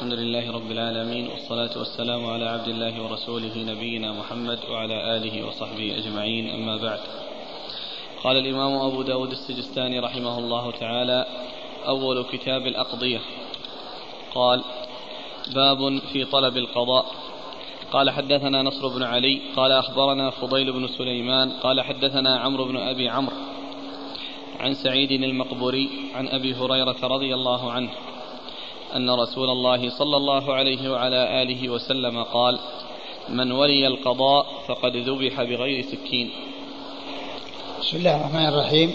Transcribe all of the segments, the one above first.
الحمد لله رب العالمين والصلاة والسلام على عبد الله ورسوله نبينا محمد وعلى آله وصحبه أجمعين أما بعد. قال الإمام أبو داود السجستاني رحمه الله تعالى أول كتاب الأقضية. قال باب في طلب القضاء. قال حدثنا نصر بن علي. قال أخبرنا فضيل بن سليمان. قال حدثنا عمرو بن أبي عمرو عن سعيد المقبوري عن أبي هريرة رضي الله عنه. أن رسول الله صلى الله عليه وعلى آله وسلم قال من ولي القضاء فقد ذبح بغير سكين. بسم الله الرحمن الرحيم.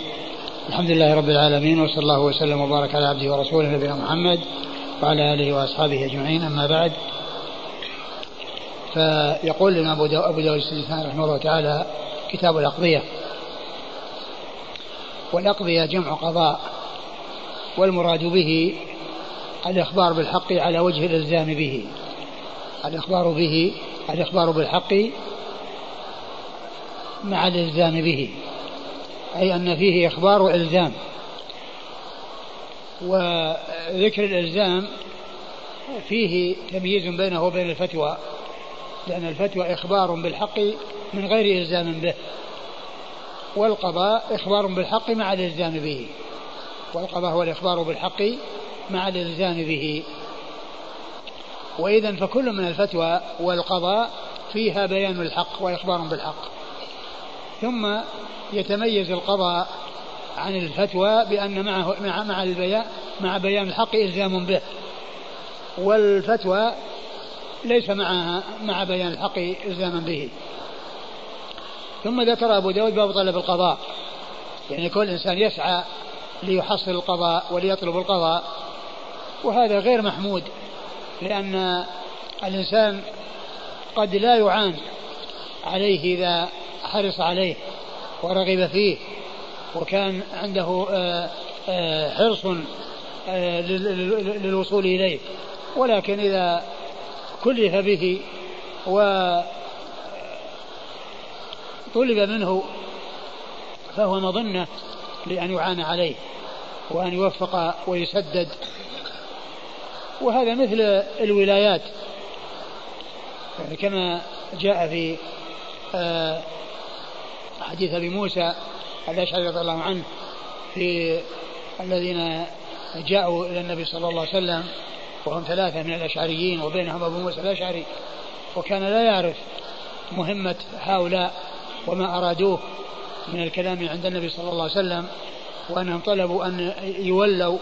الحمد لله رب العالمين وصلى الله وسلم وبارك على عبده ورسوله نبينا محمد وعلى آله وأصحابه أجمعين أما بعد. فيقول لنا أبو داود السجستاني رحمه الله تعالى كتاب الأقضية. والأقضية جمع قضاء والمراد به الإخبار بالحق على وجه الإلزام به. الإخبار به الإخبار بالحق مع الإلزام به. أي أن فيه إخبار إلزام وذكر الإلزام فيه تمييز بينه وبين الفتوى. لأن الفتوى إخبار بالحق من غير إلزام به. والقضاء إخبار بالحق مع الإلزام به. والقضاء هو الإخبار بالحق مع الإلزام به. وإذا فكل من الفتوى والقضاء فيها بيان الحق وإخبار بالحق. ثم يتميز القضاء عن الفتوى بأن معه مع مع البيان مع بيان الحق إلزام به. والفتوى ليس معها مع بيان الحق إلزاما به. ثم ذكر أبو داود باب طلب القضاء. يعني كل إنسان يسعى ليحصل القضاء وليطلب القضاء. وهذا غير محمود لأن الإنسان قد لا يعان عليه إذا حرص عليه ورغب فيه وكان عنده آه، آه، حرص آه، للوصول إليه. ولكن إذا كلف به وطلب منه فهو مظنة لأن يعان عليه وأن يوفق ويسدد. وهذا مثل الولايات. يعني كما جاء في آه، حديث أبي موسى الأشعري رضي الله عنه في الذين جاءوا إلى النبي صلى الله عليه وسلم وهم ثلاثة من الأشعريين وبينهم أبو موسى الأشعري وكان لا يعرف مهمة هؤلاء وما أرادوه من الكلام عند النبي صلى الله عليه وسلم وأنهم طلبوا أن يولوا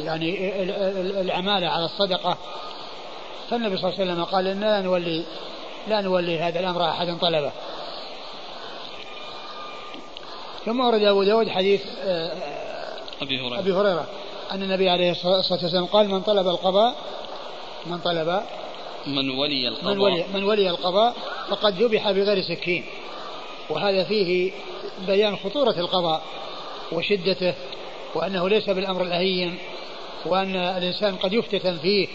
يعني العمالة على الصدقة. فالنبي صلى الله عليه وسلم قال إن لا نولي لا نولي هذا الأمر أحد طلبه. ثم ورد أبو داود حديث آه، أبي هريرة. أبي هريرة أن النبي عليه الصلاة والسلام قال من طلب القضاء من طلب من ولي القضاء. من ولي, من ولي القضاء فقد ذبح بغير سكين. وهذا فيه بيان خطورة القضاء وشدته وأنه ليس بالأمر الأهين. وأن الإنسان قد يفتتن فيه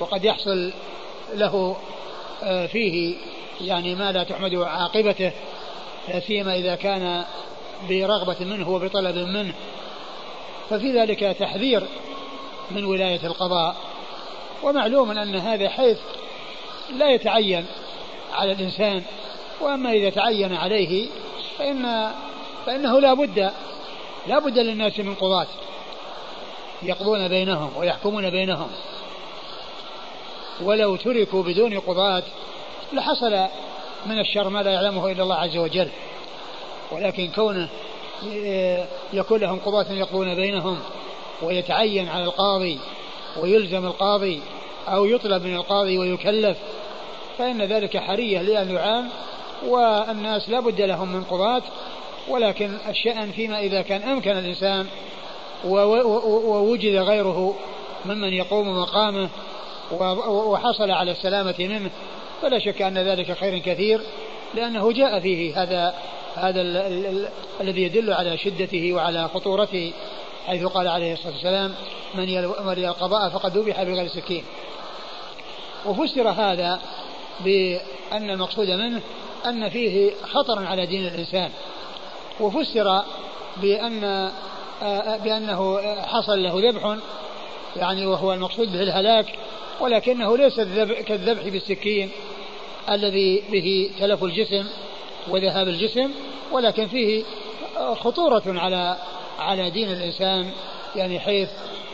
وقد يحصل له آه، فيه يعني ما لا تحمد عاقبته لا سيما إذا كان برغبة منه وبطلب منه. ففي ذلك تحذير من ولاية القضاء. ومعلوم أن هذا حيث لا يتعين على الإنسان وأما إذا تعين عليه فإن فإنه لا بد لا بد للناس من قضاة. يقضون بينهم ويحكمون بينهم. ولو تركوا بدون قضاة لحصل من الشر ما لا يعلمه إلا الله عز وجل. ولكن كونه يكون لهم قضاة يقضون بينهم ويتعين على القاضي ويلزم القاضي أو يطلب من القاضي ويكلف فإن ذلك حرية لأن يعان والناس لا بد لهم من قضاة. ولكن الشأن فيما إذا كان أمكن الإنسان ووجد غيره ممن يقوم مقامه وحصل على السلامة منه. فلا شك أن ذلك خير كثير لأنه جاء فيه هذا هذا الذي يدل على شدته وعلى خطورته حيث قال عليه الصلاة والسلام من يلي القضاء فقد ذبح بغير سكين. وفسر هذا بأن المقصود منه أن فيه خطرا على دين الإنسان. وفسر بأن بأنه حصل له ذبح يعني وهو المقصود به الهلاك ولكنه ليس كالذبح بالسكين الذي به تلف الجسم وذهاب الجسم ولكن فيه خطورة على على دين الإنسان يعني حيث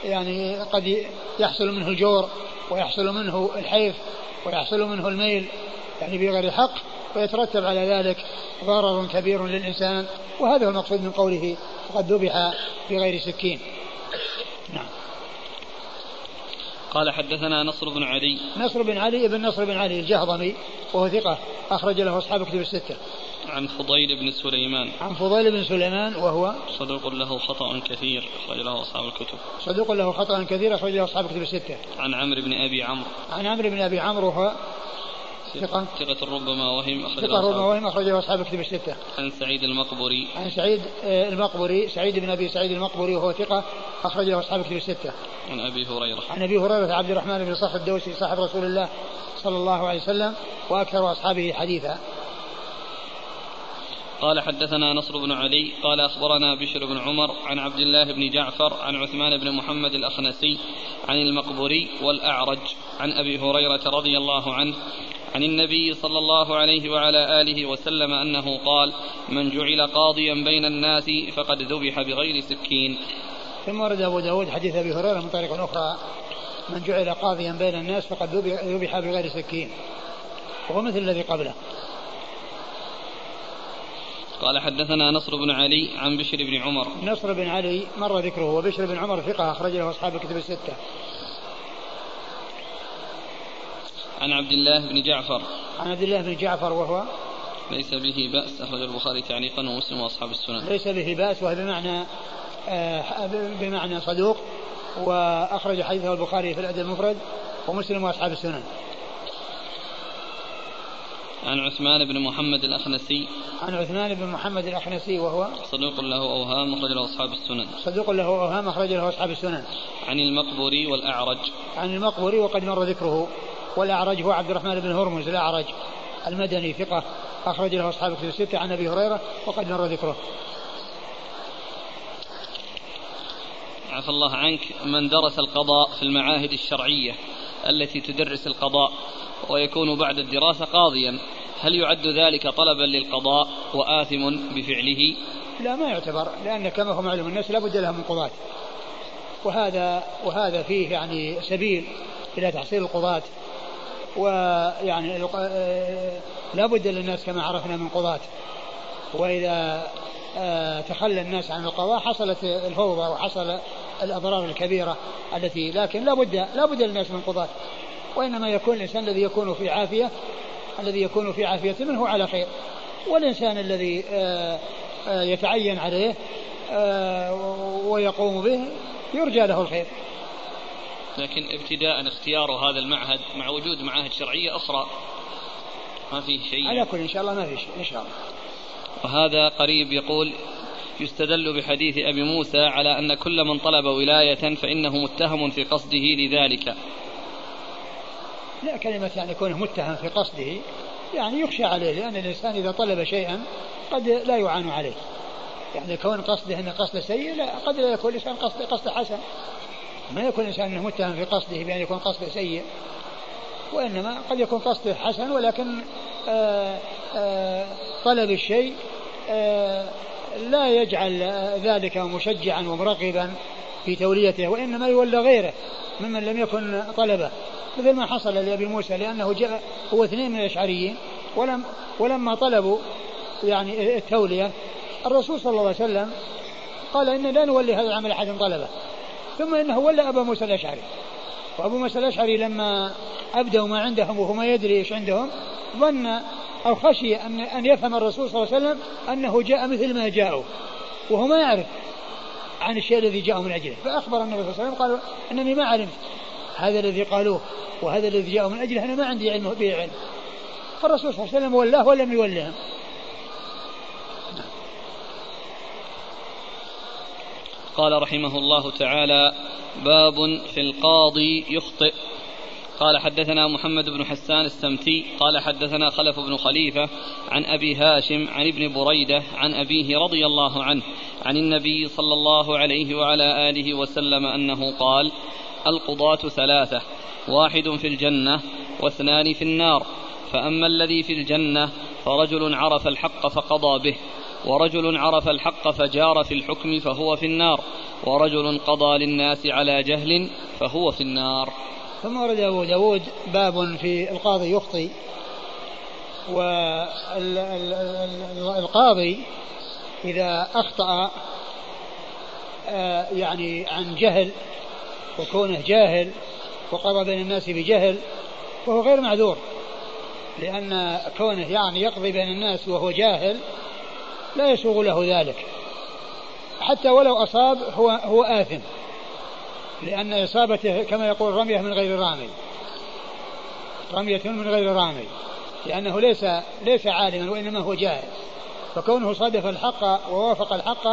يعني قد يحصل منه الجور ويحصل منه الحيف ويحصل منه الميل يعني بغير حق. ويترتب على ذلك ضرر كبير للإنسان وهذا هو المقصود من قوله قد ذبح بغير سكين نعم. قال حدثنا نصر بن علي. نصر بن علي بن نصر بن علي الجهضمي وهو ثقة أخرج له أصحاب كتب الستة. عن فضيل بن سليمان. عن فضيل بن سليمان وهو صدوق له خطأ كثير أخرج له أصحاب الكتب. صدوق له خطأ كثير أخرج له أصحاب الكتب الستة. عن عمرو بن أبي عمرو. عن عمرو بن أبي عمرو وهو ثقة. ثقة. ربما وهم أخرج ثقة ربما وهم أخرج له أصحاب الكتب الستة. عن سعيد المقبري عن سعيد آه، المقبري سعيد بن أبي سعيد المقبري وهو ثقة أخرج له أصحاب الكتب الستة. عن أبي هريرة. عن أبي هريرة عبد الرحمن بن صخر الدوسي صاحب رسول الله صلى الله عليه وسلم وأكثر أصحابه حديثا. قال حدثنا نصر بن علي قال أخبرنا بشر بن عمر عن عبد الله بن جعفر عن عثمان بن محمد الأخنسي عن المقبري والأعرج عن أبي هريرة رضي الله عنه عن النبي صلى الله عليه وعلى آله وسلم أنه قال من جعل قاضيا بين الناس فقد ذبح بغير سكين. ثم أورد أبو داود حديث أبي هريرة من طريق أخرى من جعل قاضيا بين الناس فقد ذبح بغير سكين. وهو مثل الذي قبله. قال حدثنا نصر بن علي عن بشر بن عمر. نصر بن علي مر ذكره وبشر بن عمر ثقة أخرج له أصحاب الكتب الستة. عن عبد الله بن جعفر. عن عبد الله بن جعفر وهو ليس به بأس أخرج البخاري تعليقا ومسلم وأصحاب السنن. ليس به بأس وهو بمعنى آه بمعنى صدوق وأخرج حديثه البخاري في الأدب المفرد ومسلم وأصحاب السنن. عن عثمان بن محمد الأخنسي. عن عثمان بن محمد الأخنسي وهو صدوق له أوهام أخرج له أصحاب السنن. صدوق له أوهام أخرج له أصحاب السنن. عن المقبوري والأعرج. عن المقبوري وقد مر ذكره. والأعرج هو عبد الرحمن بن هرمز الأعرج المدني ثقة أخرج له أصحاب الكتب الستة عن أبي هريرة وقد مر ذكره. عفى الله عنك. من درس القضاء في المعاهد الشرعية التي تدرس القضاء ويكون بعد الدراسة قاضيا هل يعد ذلك طلبا للقضاء وآثم بفعله؟ لا ما يعتبر لأن كما هو معلوم الناس لابد لهم من قضاة. وهذا وهذا فيه يعني سبيل إلى تحصيل القضاة. ويعني آه، لا بد للناس كما عرفنا من قضاة. وإذا آه، تخلى الناس عن القضاء حصلت الفوضى وحصل الأضرار الكبيرة التي لكن لا بد لا بد للناس من قضاة. وإنما يكون الإنسان الذي يكون في عافية الذي يكون في عافية منه على خير. والإنسان الذي آه، يتعين عليه ويقوم به يرجى له الخير. لكن ابتداء اختيار هذا المعهد مع وجود معاهد شرعية أخرى. ما فيه شيء. على كل إن شاء الله ما في شيء إن شاء الله. وهذا قريب يقول يستدل بحديث أبي موسى على أن كل من طلب ولاية فإنه متهم في قصده لذلك. لا كلمة يعني كونه متهم في قصده يعني يخشى عليه لأن الإنسان إذا طلب شيئا قد لا يعان عليه. يعني كون قصده أنه قصد سيء لا قد لا يكون الإنسان قصد قصد حسن. ما يكون الإنسان أنه متهم في قصده بأن يكون قصده سيء وإنما قد يكون قصده حسن ولكن آآ آه، آآ آه، طلب الشيء آه، لا يجعل ذلك مشجعا ومرغبا في توليته وإنما يولى غيره ممن لم يكن طلبه. مثل ما حصل لأبي موسى لأنه جاء هو اثنين من الأشعريين ولم ولما طلبوا يعني التولية الرسول صلى الله عليه وسلم قال إن لا نولي هذا العمل أحد طلبه. ثم إنه ولى أبا موسى الأشعري. وأبو موسى الأشعري لما ابدوا ما عندهم وهو ما يدري إيش عندهم ظن أو خشي ان أن يفهم الرسول صلى الله عليه وسلم أنه جاء مثل ما جاءوا وهو ما يعرف عن الشيء الذي جاءوا من أجله. فأخبر النبي صلى الله عليه وسلم قال إنني ما علمت هذا الذي قالوه وهذا الذي جاءوا من أجله أنا ما عندي علم به علم. فالرسول صلى الله عليه وسلم ولاه ولم يولهم. قال رحمه الله تعالى باب في القاضي يخطئ. قال حدثنا محمد بن حسان السمتي قال حدثنا خلف بن خليفة عن أبي هاشم عن ابن بريدة عن أبيه رضي الله عنه عن النبي صلى الله عليه وعلى آله وسلم أنه قال القضاة ثلاثة واحد في الجنة واثنان في النار فأما الذي في الجنة فرجل عرف الحق فقضى به ورجل عرف الحق فجار في الحكم فهو في النار ورجل قضى للناس على جهل فهو في النار. ثم ورد أبو داود باب في القاضي يخطي والقاضي إذا أخطأ آه، يعني عن جهل وكونه جاهل وقضى بين الناس بجهل فهو غير معذور لأن كونه يعني يقضي بين الناس وهو جاهل لا يسوغ له ذلك. حتى ولو أصاب هو هو آثم لأن إصابته كما يقول رمية من غير رامي. رمية من غير رامي لأنه ليس ليس عالما وإنما هو جاهل. فكونه صادف الحق ووافق الحق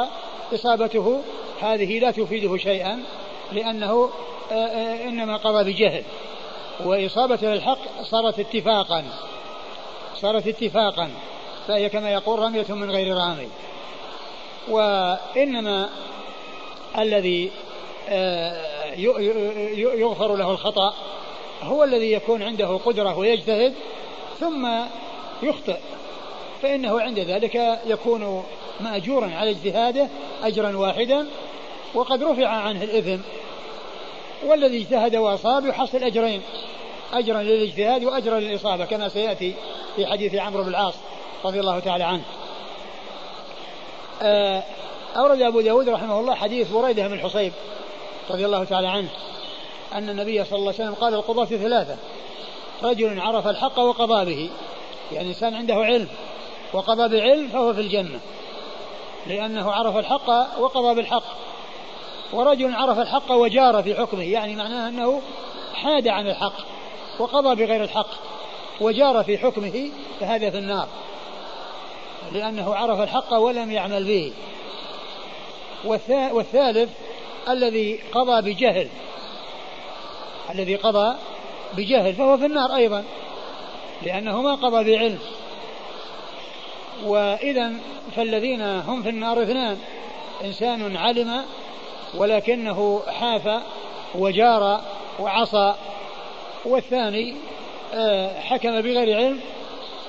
إصابته هذه لا تفيده شيئا لأنه آه، آه، إنما قضى بجهل. وإصابته الحق صارت اتفاقا صارت اتفاقا. فهي كما يقول رمية من غير رامي وإنما الذي آه، يغفر له الخطأ هو الذي يكون عنده قدرة ويجتهد ثم يخطئ. فإنه عند ذلك يكون مأجورا على اجتهاده أجرا واحدا وقد رفع عنه الإثم. والذي اجتهد وأصاب يحصل أجرين أجرا للاجتهاد وأجرا للإصابة كما سيأتي في حديث عمرو بن العاص. رضي الله تعالى عنه. آه، أورد أبو داود رحمه الله حديث بريدة بن الحصيب رضي الله تعالى عنه أن النبي صلى الله عليه وسلم قال القضاة ثلاثة رجل عرف الحق وقضى به يعني إنسان عنده علم وقضى بعلم فهو في الجنة لأنه عرف الحق وقضى بالحق. ورجل عرف الحق وجار في حكمه يعني معناه أنه حاد عن الحق وقضى بغير الحق وجار في حكمه فهذا في النار. لأنه عرف الحق ولم يعمل به. والثالث الذي قضى بجهل. الذي قضى بجهل فهو في النار أيضا لأنه ما قضى بعلم. وإذا فالذين هم في النار اثنان إنسان علم ولكنه حاف وجار وعصى. والثاني آه، حكم بغير علم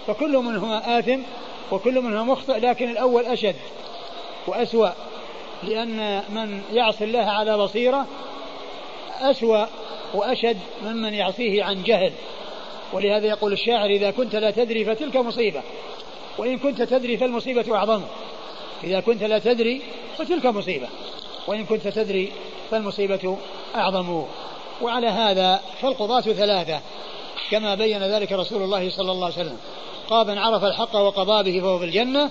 فكل منهما آثم وكل منهما مخطئ لكن الأول أشد وأسوأ لأن من يعصي الله على بصيرة أسوأ وأشد ممن يعصيه عن جهل. ولهذا يقول الشاعر إذا كنت لا تدري فتلك مصيبة وإن كنت تدري فالمصيبة أعظم. إذا كنت لا تدري فتلك مصيبة وإن كنت تدري فالمصيبة أعظم. وعلى هذا فالقضاة ثلاثة كما بين ذلك رسول الله صلى الله عليه وسلم. قاض عرف الحق وقضى به فهو في الجنة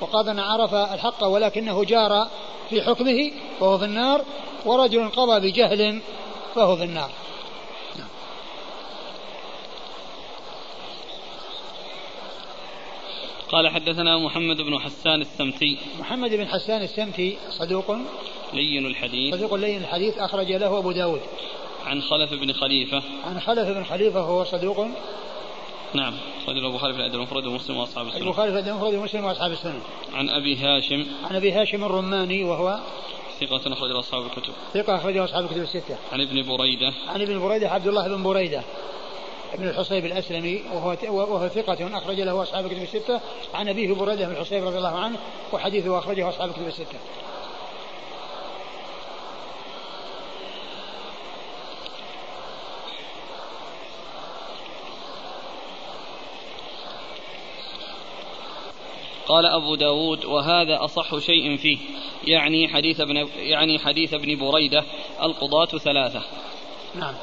وقاض عرف الحق ولكنه جار في حكمه فهو في النار ورجل قضى بجهل فهو في النار. قال حدثنا محمد بن حسان السمتي. محمد بن حسان السمتي صدوق لين الحديث. صدوق لين الحديث أخرج له أبو داود. عن خلف بن خليفة. عن خلف بن خليفة هو صدوق. نعم. أخرج له البخاري في الأدب المفرد ومسلم وأصحاب السنة. البخاري في الأدب المفرد ومسلم وأصحاب السنة. عن أبي هاشم. عن أبي هاشم الرماني وهو ثقة أخرج له أصحاب الكتب. ثقة أخرج أصحاب الكتب الستة. عن ابن بريدة. عن ابن بريدة عبد الله بن بريدة ابن الحصيب الأسلمي وهو وهو ثقة أخرج له أصحاب الكتب الستة. عن أبيه بريدة بن الحصيب رضي الله عنه وحديثه أخرجه أصحاب الكتب الستة. قال أبو داود وهذا أصح شيء فيه يعني حديث ابن يعني حديث ابن بريدة القضاة ثلاثة. نعم.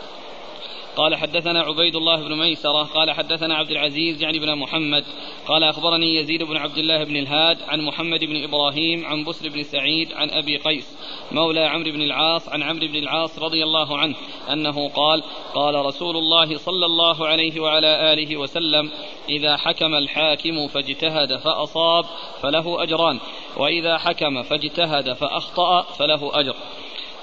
قال حدثنا عبيد الله بن ميسرة قال حدثنا عبد العزيز يعني بن محمد قال أخبرني يزيد بن عبد الله بن الهاد عن محمد بن إبراهيم عن بسر بن سعيد عن أبي قيس مولى عمرو بن العاص عن عمرو بن العاص رضي الله عنه أنه قال قال رسول الله صلى الله عليه وعلى آله وسلم إذا حكم الحاكم فاجتهد فأصاب فله أجران وإذا حكم فاجتهد فأخطأ فله أجر.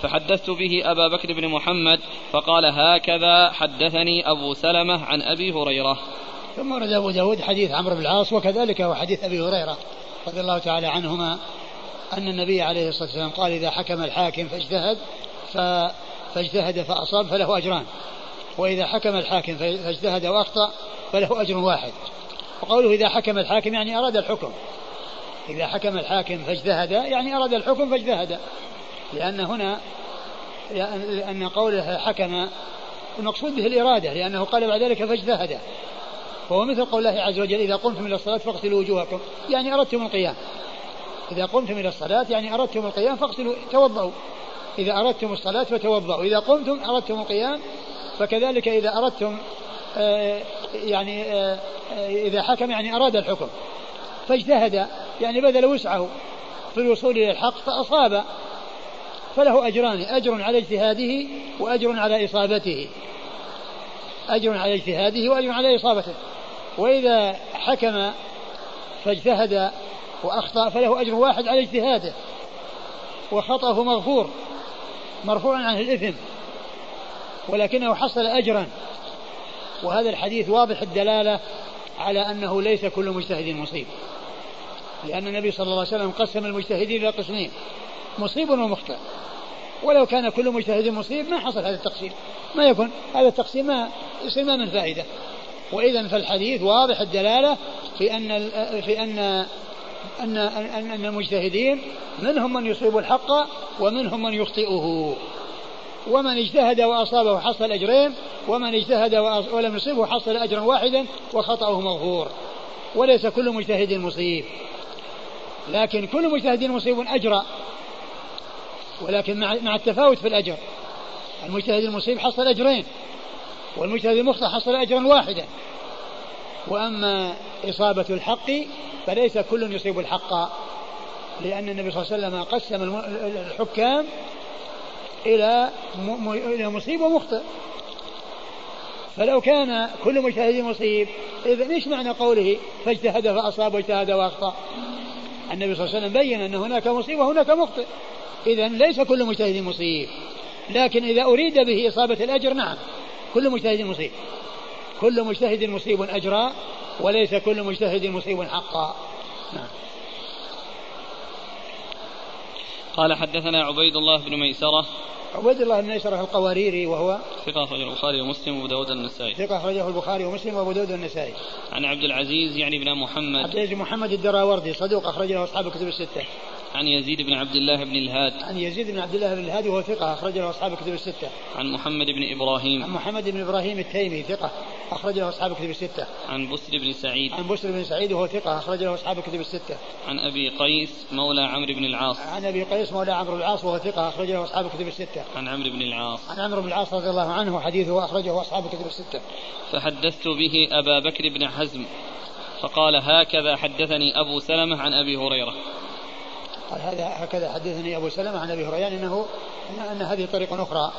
فحدثت به أبا بكر بن محمد فقال هكذا حدثني أبو سلمة عن أبي هريرة. ثم ورد أبو داود حديث عمرو بن العاص وكذلك هو حديث أبي هريرة رضي الله تعالى عنهما أن النبي عليه الصلاة والسلام قال إذا حكم الحاكم فاجتهد فاجتهد فأصاب فله أجران. وإذا حكم الحاكم فاجتهد وأخطأ فله أجر واحد. وقوله إذا حكم الحاكم يعني أراد الحكم. إذا حكم الحاكم فاجتهد يعني أراد الحكم فاجتهد. لأن هنا لأن قوله حكم المقصود به الإرادة لأنه قال بعد ذلك فاجتهد. وهو مثل قول الله عز وجل إذا قمتم إلى الصلاة فاغسلوا وجوهكم. يعني أردتم القيام. إذا قمتم إلى الصلاة يعني أردتم القيام فاغسلوا توضأوا إذا أردتم الصلاة فتوضأوا إذا قمتم أردتم القيام فكذلك إذا أردتم آه يعني آه إذا حكم يعني أراد الحكم. فاجتهد يعني بذل وسعه في الوصول إلى الحق فأصاب فله أجران أجر على اجتهاده وأجر على إصابته. أجر على اجتهاده وأجر على إصابته. وإذا حكم فاجتهد وأخطأ فله أجر واحد على اجتهاده. وخطأه مغفور مرفوع عنه الإثم. ولكنه حصل أجرا. وهذا الحديث واضح الدلالة على أنه ليس كل مجتهد مصيب لأن النبي صلى الله عليه وسلم قسم المجتهدين إلى قسمين. مصيب ومخطئ. ولو كان كل مجتهد مصيب ما حصل هذا التقسيم. ما يكون هذا التقسيم ما يصير ما من فائدة. وإذا فالحديث واضح الدلالة في أن في أن أن أن, أن المجتهدين منهم من يصيب الحق ومنهم من يخطئه. ومن اجتهد وأصابه حصل أجرين ومن اجتهد ولم يصيبه حصل أجرا واحدا وخطأه مغفور. وليس كل مجتهد مصيب. لكن كل مجتهد مصيب أجرى ولكن مع مع التفاوت في الأجر. المجتهد المصيب حصل أجرين والمجتهد المخطئ حصل أجرا واحدا. وأما إصابة الحق فليس كل يصيب الحق لأن النبي صلى الله عليه وسلم قسم الحكام إلى إلى مصيب ومخطئ. فلو كان كل مجتهد مصيب إذا إيش معنى قوله؟ فاجتهد فأصاب واجتهد وأخطأ؟ النبي صلى الله عليه وسلم بين أن هناك مصيب وهناك مخطئ. إذا ليس كل مجتهد مصيب. لكن إذا أريد به إصابة الأجر نعم كل مجتهد مصيب. كل مجتهد مصيب أجرا وليس كل مجتهد مصيب حقا. نعم. قال حدثنا عبيد الله بن ميسرة. عبيد الله بن ميسرة القواريري وهو ثقة أخرجه البخاري ومسلم وأبو داود النسائي. ثقة أخرجه البخاري ومسلم وأبو داود النسائي. عن عبد العزيز يعني بن محمد. عبد العزيز محمد الدراوردي صدوق أخرج له أصحاب الكتب الستة. عن يزيد بن عبد الله بن الهاد. عن يزيد بن عبد الله بن الهاد وهو ثقة أخرج له أصحاب الكتب الستة. عن محمد بن إبراهيم. عن محمد بن إبراهيم التيمي ثقة أخرج له أصحاب الكتب الستة. عن بسر بن سعيد. عن بسر بن سعيد وهو ثقة أخرج له أصحاب الكتب الستة. عن أبي قيس مولى عمرو بن العاص. عن أبي قيس مولى عمرو بن العاص وهو ثقة أخرج له أصحاب الكتب الستة. عن عمرو بن العاص. عن عمرو بن العاص رضي الله عنه وحديثه أخرجه أصحاب الكتب الستة. فحدثت به أبا بكر بن حزم فقال هكذا حدثني أبو سلمة عن أبي هريرة. قال هذا هكذا حدثني أبو سلمة عن أبي هريرة يعني إنه إن, هذه طريق أخرى.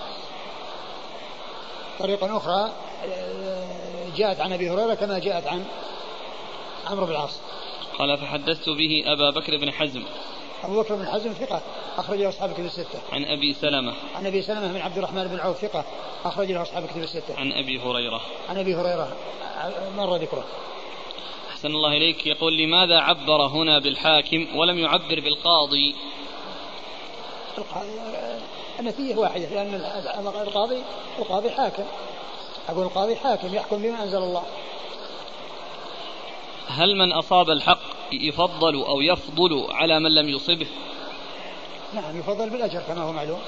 طريق أخرى آه، جاءت عن أبي هريرة كما جاءت عن عمرو بن العاص. قال فحدثت به أبا بكر بن حزم. أبو بكر بن حزم ثقة اخرج له أصحاب الكتب الستة. عن أبي سلمة. عن أبي سلمة بن عبد الرحمن بن عوف ثقة اخرج له أصحاب الكتب الستة. عن أبي هريرة. عن أبي هريرة مر ذكره. أحسن الله إليك. يقول لماذا عبر هنا بالحاكم ولم يعبر بالقاضي؟ النتيجة واحدة لأن القاضي القاضي حاكم. أقول القاضي حاكم يحكم بما أنزل الله. هل من أصاب الحق يفضل أو يفضل على من لم يصبه؟ نعم يفضل بالأجر كما هو معلوم.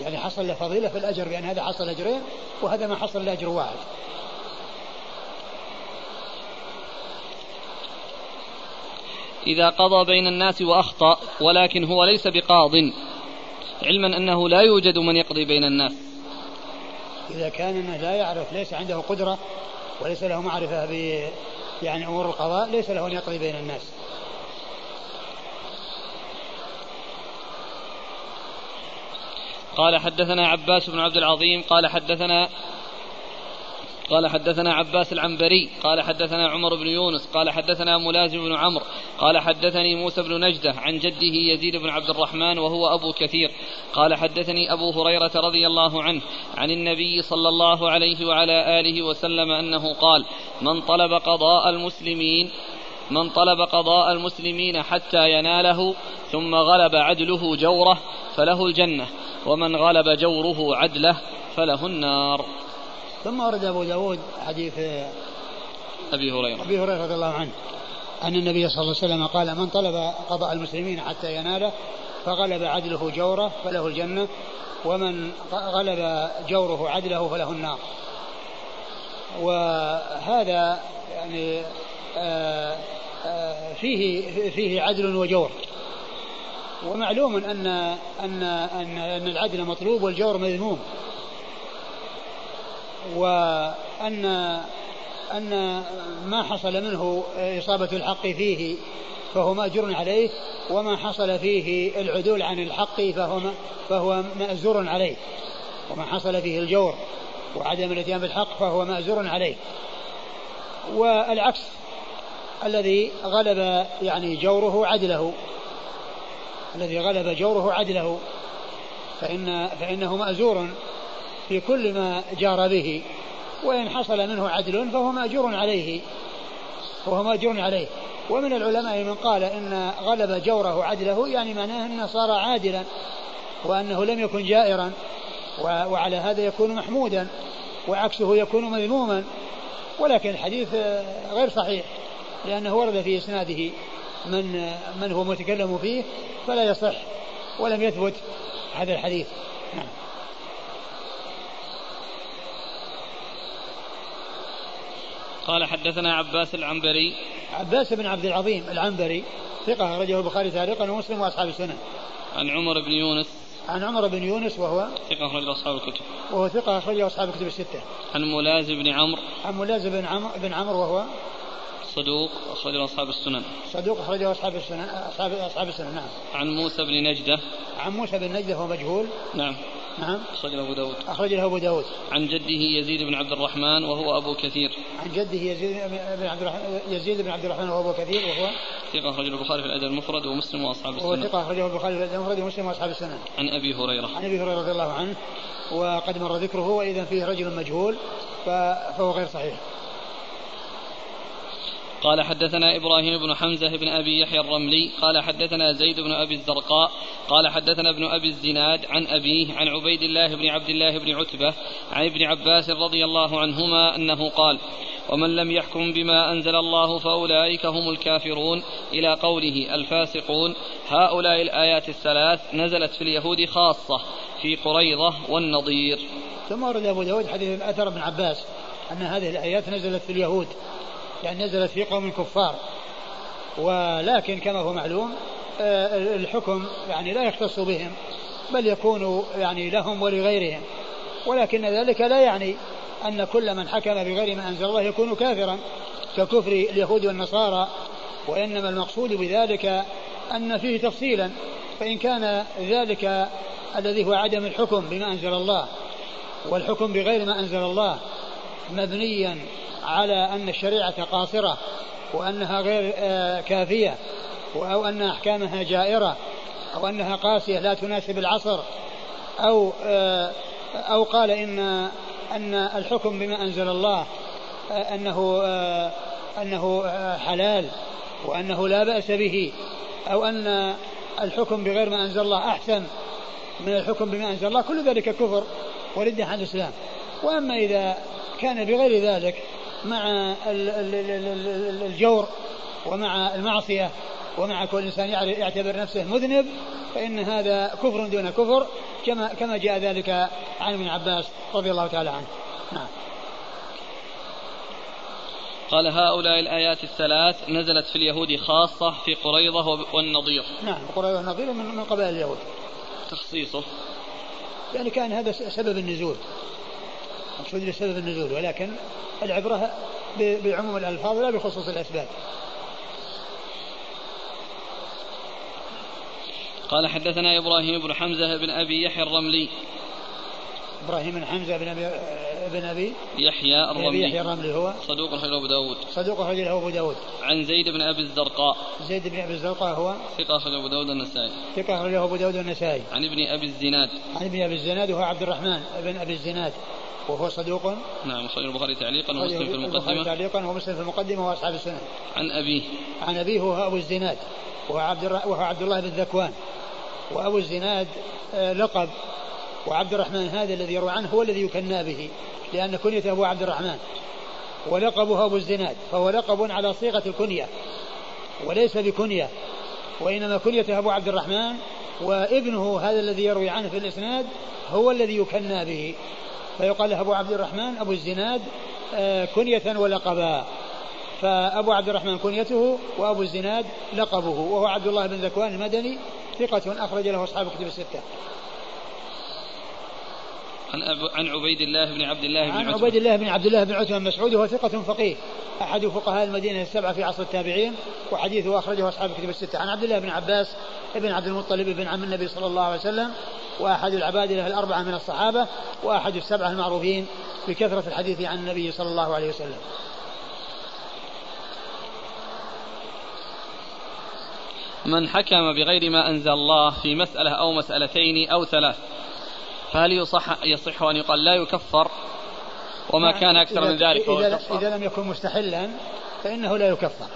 يعني حصل له فضيلة في الأجر بأن هذا حصل أجرين وهذا ما حصل له أجر واحد. إذا قضى بين الناس وأخطأ ولكن هو ليس بقاض. علما أنه لا يوجد من يقضي بين الناس. إذا كان لا يعرف ليس عنده قدرة وليس له معرفة ب يعني أمور القضاء ليس له أن يقضي بين الناس. قال حدثنا عباس بن عبد العظيم قال حدثنا قال حدثنا عباس العنبري قال حدثنا عمر بن يونس قال حدثنا ملازم بن عمرو قال حدثني موسى بن نجدة عن جده يزيد بن عبد الرحمن وهو أبو كثير قال حدثني أبو هريرة رضي الله عنه عن النبي صلى الله عليه وعلى آله وسلم أنه قال من طلب قضاء المسلمين من طلب قضاء المسلمين حتى يناله ثم غلب عدله جوره فله الجنة ومن غلب جوره عدله فله النار. ثم ورد أبو داود حديث أبي هريرة. أبي هريرة رضي الله عنه أن النبي صلى الله عليه وسلم قال من طلب قضاء المسلمين حتى يناله فغلب عدله جوره فله الجنة ومن غلب جوره عدله فله النار. وهذا يعني آه، آه، فيه فيه عدل وجور. ومعلوم أن أن أن أن العدل مطلوب والجور مذموم. وأن أن ما حصل منه إصابة الحق فيه فهو مأجور عليه وما حصل فيه العدول عن الحق فهو فهو مأزور عليه. وما حصل فيه الجور وعدم الاتيان بالحق فهو مأزور عليه. والعكس الذي غلب يعني جوره عدله. الذي غلب جوره عدله. فإن فإنه مأزور. في كل ما جار به وإن حصل منه عدل فهو مأجور عليه وهو مأجور عليه. ومن العلماء من قال إن غلب جوره عدله يعني معناه أنه صار عادلا وأنه لم يكن جائرا وعلى هذا يكون محمودا وعكسه يكون مذموما. ولكن الحديث غير صحيح لأنه ورد في إسناده من من هو متكلم فيه فلا يصح ولم يثبت هذا الحديث. نعم. قال حدثنا عباس العنبري. عباس بن عبد العظيم العنبري ثقة أخرجه البخاري تعليقا ومسلم وأصحاب السنن. عن عمر بن يونس. عن عمر بن يونس وهو ثقة أخرج أصحاب الكتب. وهو ثقة أخرج أصحاب الكتب الستة. عن ملاز بن عمرو. عن ملاز بن عمرو بن عمرو وهو صدوق أخرجه أصحاب السنن. صدوق أخرجه أصحاب السنن أصحاب أصحاب السنن نعم. عن موسى بن نجدة. عن موسى بن نجدة هو مجهول. نعم. نعم. أخرجه أبو داود. أخرجه أبو داود. عن جده يزيد بن عبد الرحمن وهو أبو كثير. عن جده يزيد بن عبد الرحمن يزيد بن عبد الرحمن وهو أبو كثير وهو؟ ثقة أخرجه البخاري في الأدب المفرد ومسلم وأصحاب السنة. وهو ثقة أخرجه البخاري في الأدب المفرد ومسلم وأصحاب السنة. عن أبي هريرة. عن أبي هريرة رضي الله عنه وقد مر ذكره وإذا فيه رجل مجهول فهو غير صحيح. قال حدثنا إبراهيم بن حمزة بن أبي يحيى الرملي قال حدثنا زيد بن أبي الزرقاء قال حدثنا ابن أبي الزناد عن أبيه عن عبيد الله بن عبد الله بن عتبة عن ابن عباس رضي الله عنهما أنه قال ومن لم يحكم بما أنزل الله فأولئك هم الكافرون. إلى قوله الفاسقون هؤلاء الآيات الثلاث نزلت في اليهود خاصة في قريضة والنضير. ثم ورد أبو داود حديث الأثر بن عباس أن هذه الآيات نزلت في اليهود يعني نزلت في قوم كفار ولكن كما هو معلوم آه، الحكم يعني لا يختص بهم بل يكون يعني لهم ولغيرهم. ولكن ذلك لا يعني أن كل من حكم بغير ما أنزل الله يكون كافرا ككفر اليهود والنصارى. وإنما المقصود بذلك أن فيه تفصيلا فإن كان ذلك الذي هو عدم الحكم بما أنزل الله والحكم بغير ما أنزل الله مبنيا على أن الشريعة قاصرة وأنها غير آه، كافية أو أن أحكامها جائرة أو أنها قاسية لا تناسب العصر أو آه، أو قال إن أن الحكم بما أنزل الله آه، أنه أنه حلال وأنه لا بأس به أو أن الحكم بغير ما أنزل الله أحسن من الحكم بما أنزل الله كل ذلك كفر ورد عن الإسلام. وأما إذا كان بغير ذلك مع الجور ومع المعصية ومع كل إنسان يعتبر نفسه مذنب فإن هذا كفر دون كفر كما كما جاء ذلك عن ابن عباس رضي الله تعالى عنه. نعم. قال هؤلاء الآيات الثلاث نزلت في اليهود خاصة في قريضة والنضير. نعم قريضة والنضير من قبائل اليهود. تخصيصه. يعني كان هذا سبب النزول. مقصود لسبب النزول ولكن العبرة بعموم الألفاظ لا بخصوص الأسباب. قال حدثنا إبراهيم بن حمزة بن أبي يحيى الرملي. إبراهيم بن حمزة بن أبي بن أبي يحيى الرملي. يحيى الرملي هو. صدوق أخرجه أبو داود. صدوق أخرجه أبو داود. عن زيد بن أبي الزرقاء. زيد بن أبي الزرقاء هو. ثقة أخرجه أبو داود النسائي. ثقة أخرجه أبو داود النسائي. عن ابن أبي الزناد. عن ابن أبي الزناد وهو عبد الرحمن بن أبي الزناد. وهو صدوق. نعم أخرج البخاري تعليقا ومسلم في المقدمة. تعليقا ومسلم في المقدمة وأصحاب السنة. عن أبيه. عن أبيه وهو أبو الزناد وهو عبد وهو عبد الله بن ذكوان. وأبو الزناد آه، لقب. وعبد الرحمن هذا الذي يروي عنه هو الذي يكنى به لأن كنيته أبو عبد الرحمن. ولقبه أبو الزناد فهو لقب على صيغة الكنية وليس بكنية. وإنما كنيته أبو عبد الرحمن وابنه هذا الذي يروي عنه في الإسناد هو الذي يكنى به. فيقال له أبو عبد الرحمن أبو الزناد آه، كنية ولقبا. فأبو عبد الرحمن كنيته وأبو الزناد لقبه. وهو عبد الله بن ذكوان المدني ثقة أخرج له أصحاب كتب الستة. عن عن عبيد الله بن عبد الله بن عن عبيد الله بن عبد الله بن عتبة مسعود وهو ثقة فقيه. أحد فقهاء المدينة السبعة في عصر التابعين وحديثه أخرجه أصحاب الكتب الستة. عن عبد الله بن عباس بن عبد المطلب بن عم النبي صلى الله عليه وسلم وأحد العبادلة الأربعة من الصحابة وأحد السبعة المعروفين بكثرة الحديث عن النبي صلى الله عليه وسلم. من حكم بغير ما أنزل الله في مسألة أو مسألتين أو ثلاث. فهل يصح يصح أن يقال لا يكفر؟ وما نعم. كان أكثر من ذلك فهو إذا, إذا لم يكن مستحلا فإنه لا يكفر.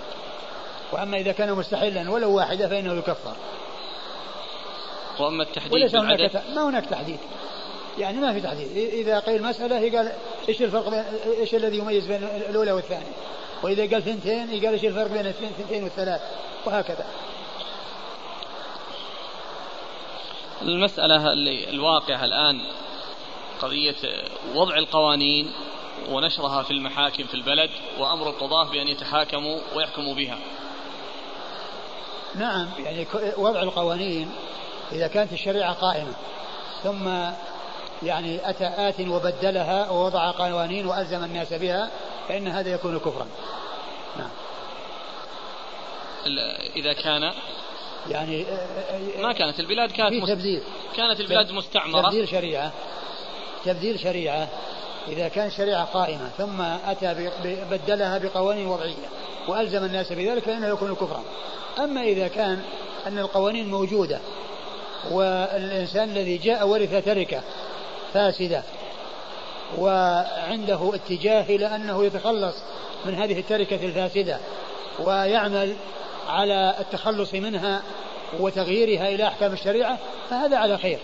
وأما إذا كان مستحلا ولو واحدة فإنه يكفر. وأما التحديد وليس هناك ما هناك تحديد. يعني ما في تحديد. إذا قيل مسألة هي قال إيش الفرق بين إيش الذي يميز بين الأولى والثانية؟ وإذا قال ثنتين قال إيش الفرق بين الثنتين والثلاث؟ وهكذا. المسألة اللي الواقعة الآن قضية وضع القوانين ونشرها في المحاكم في البلد وأمر القضاة بأن يتحاكموا ويحكموا بها. نعم يعني وضع القوانين إذا كانت الشريعة قائمة ثم يعني أتى آت وبدلها ووضع قوانين وألزم الناس بها فإن هذا يكون كفرا. نعم. إذا كان يعني آه، آه، ما كانت البلاد كانت في تبديل كانت البلاد مستعمرة. تبديل شريعة. تبديل شريعة. إذا كان شريعة قائمة ثم أتى بدلها بقوانين وضعية وألزم الناس بذلك فإنه يكون كفرا أما إذا كان أن القوانين موجودة والإنسان الذي جاء ورث تركة فاسدة وعنده اتجاه إلى أنه يتخلص من هذه التركة الفاسدة ويعمل على التخلص منها وتغييرها إلى أحكام الشريعة فهذا على خير.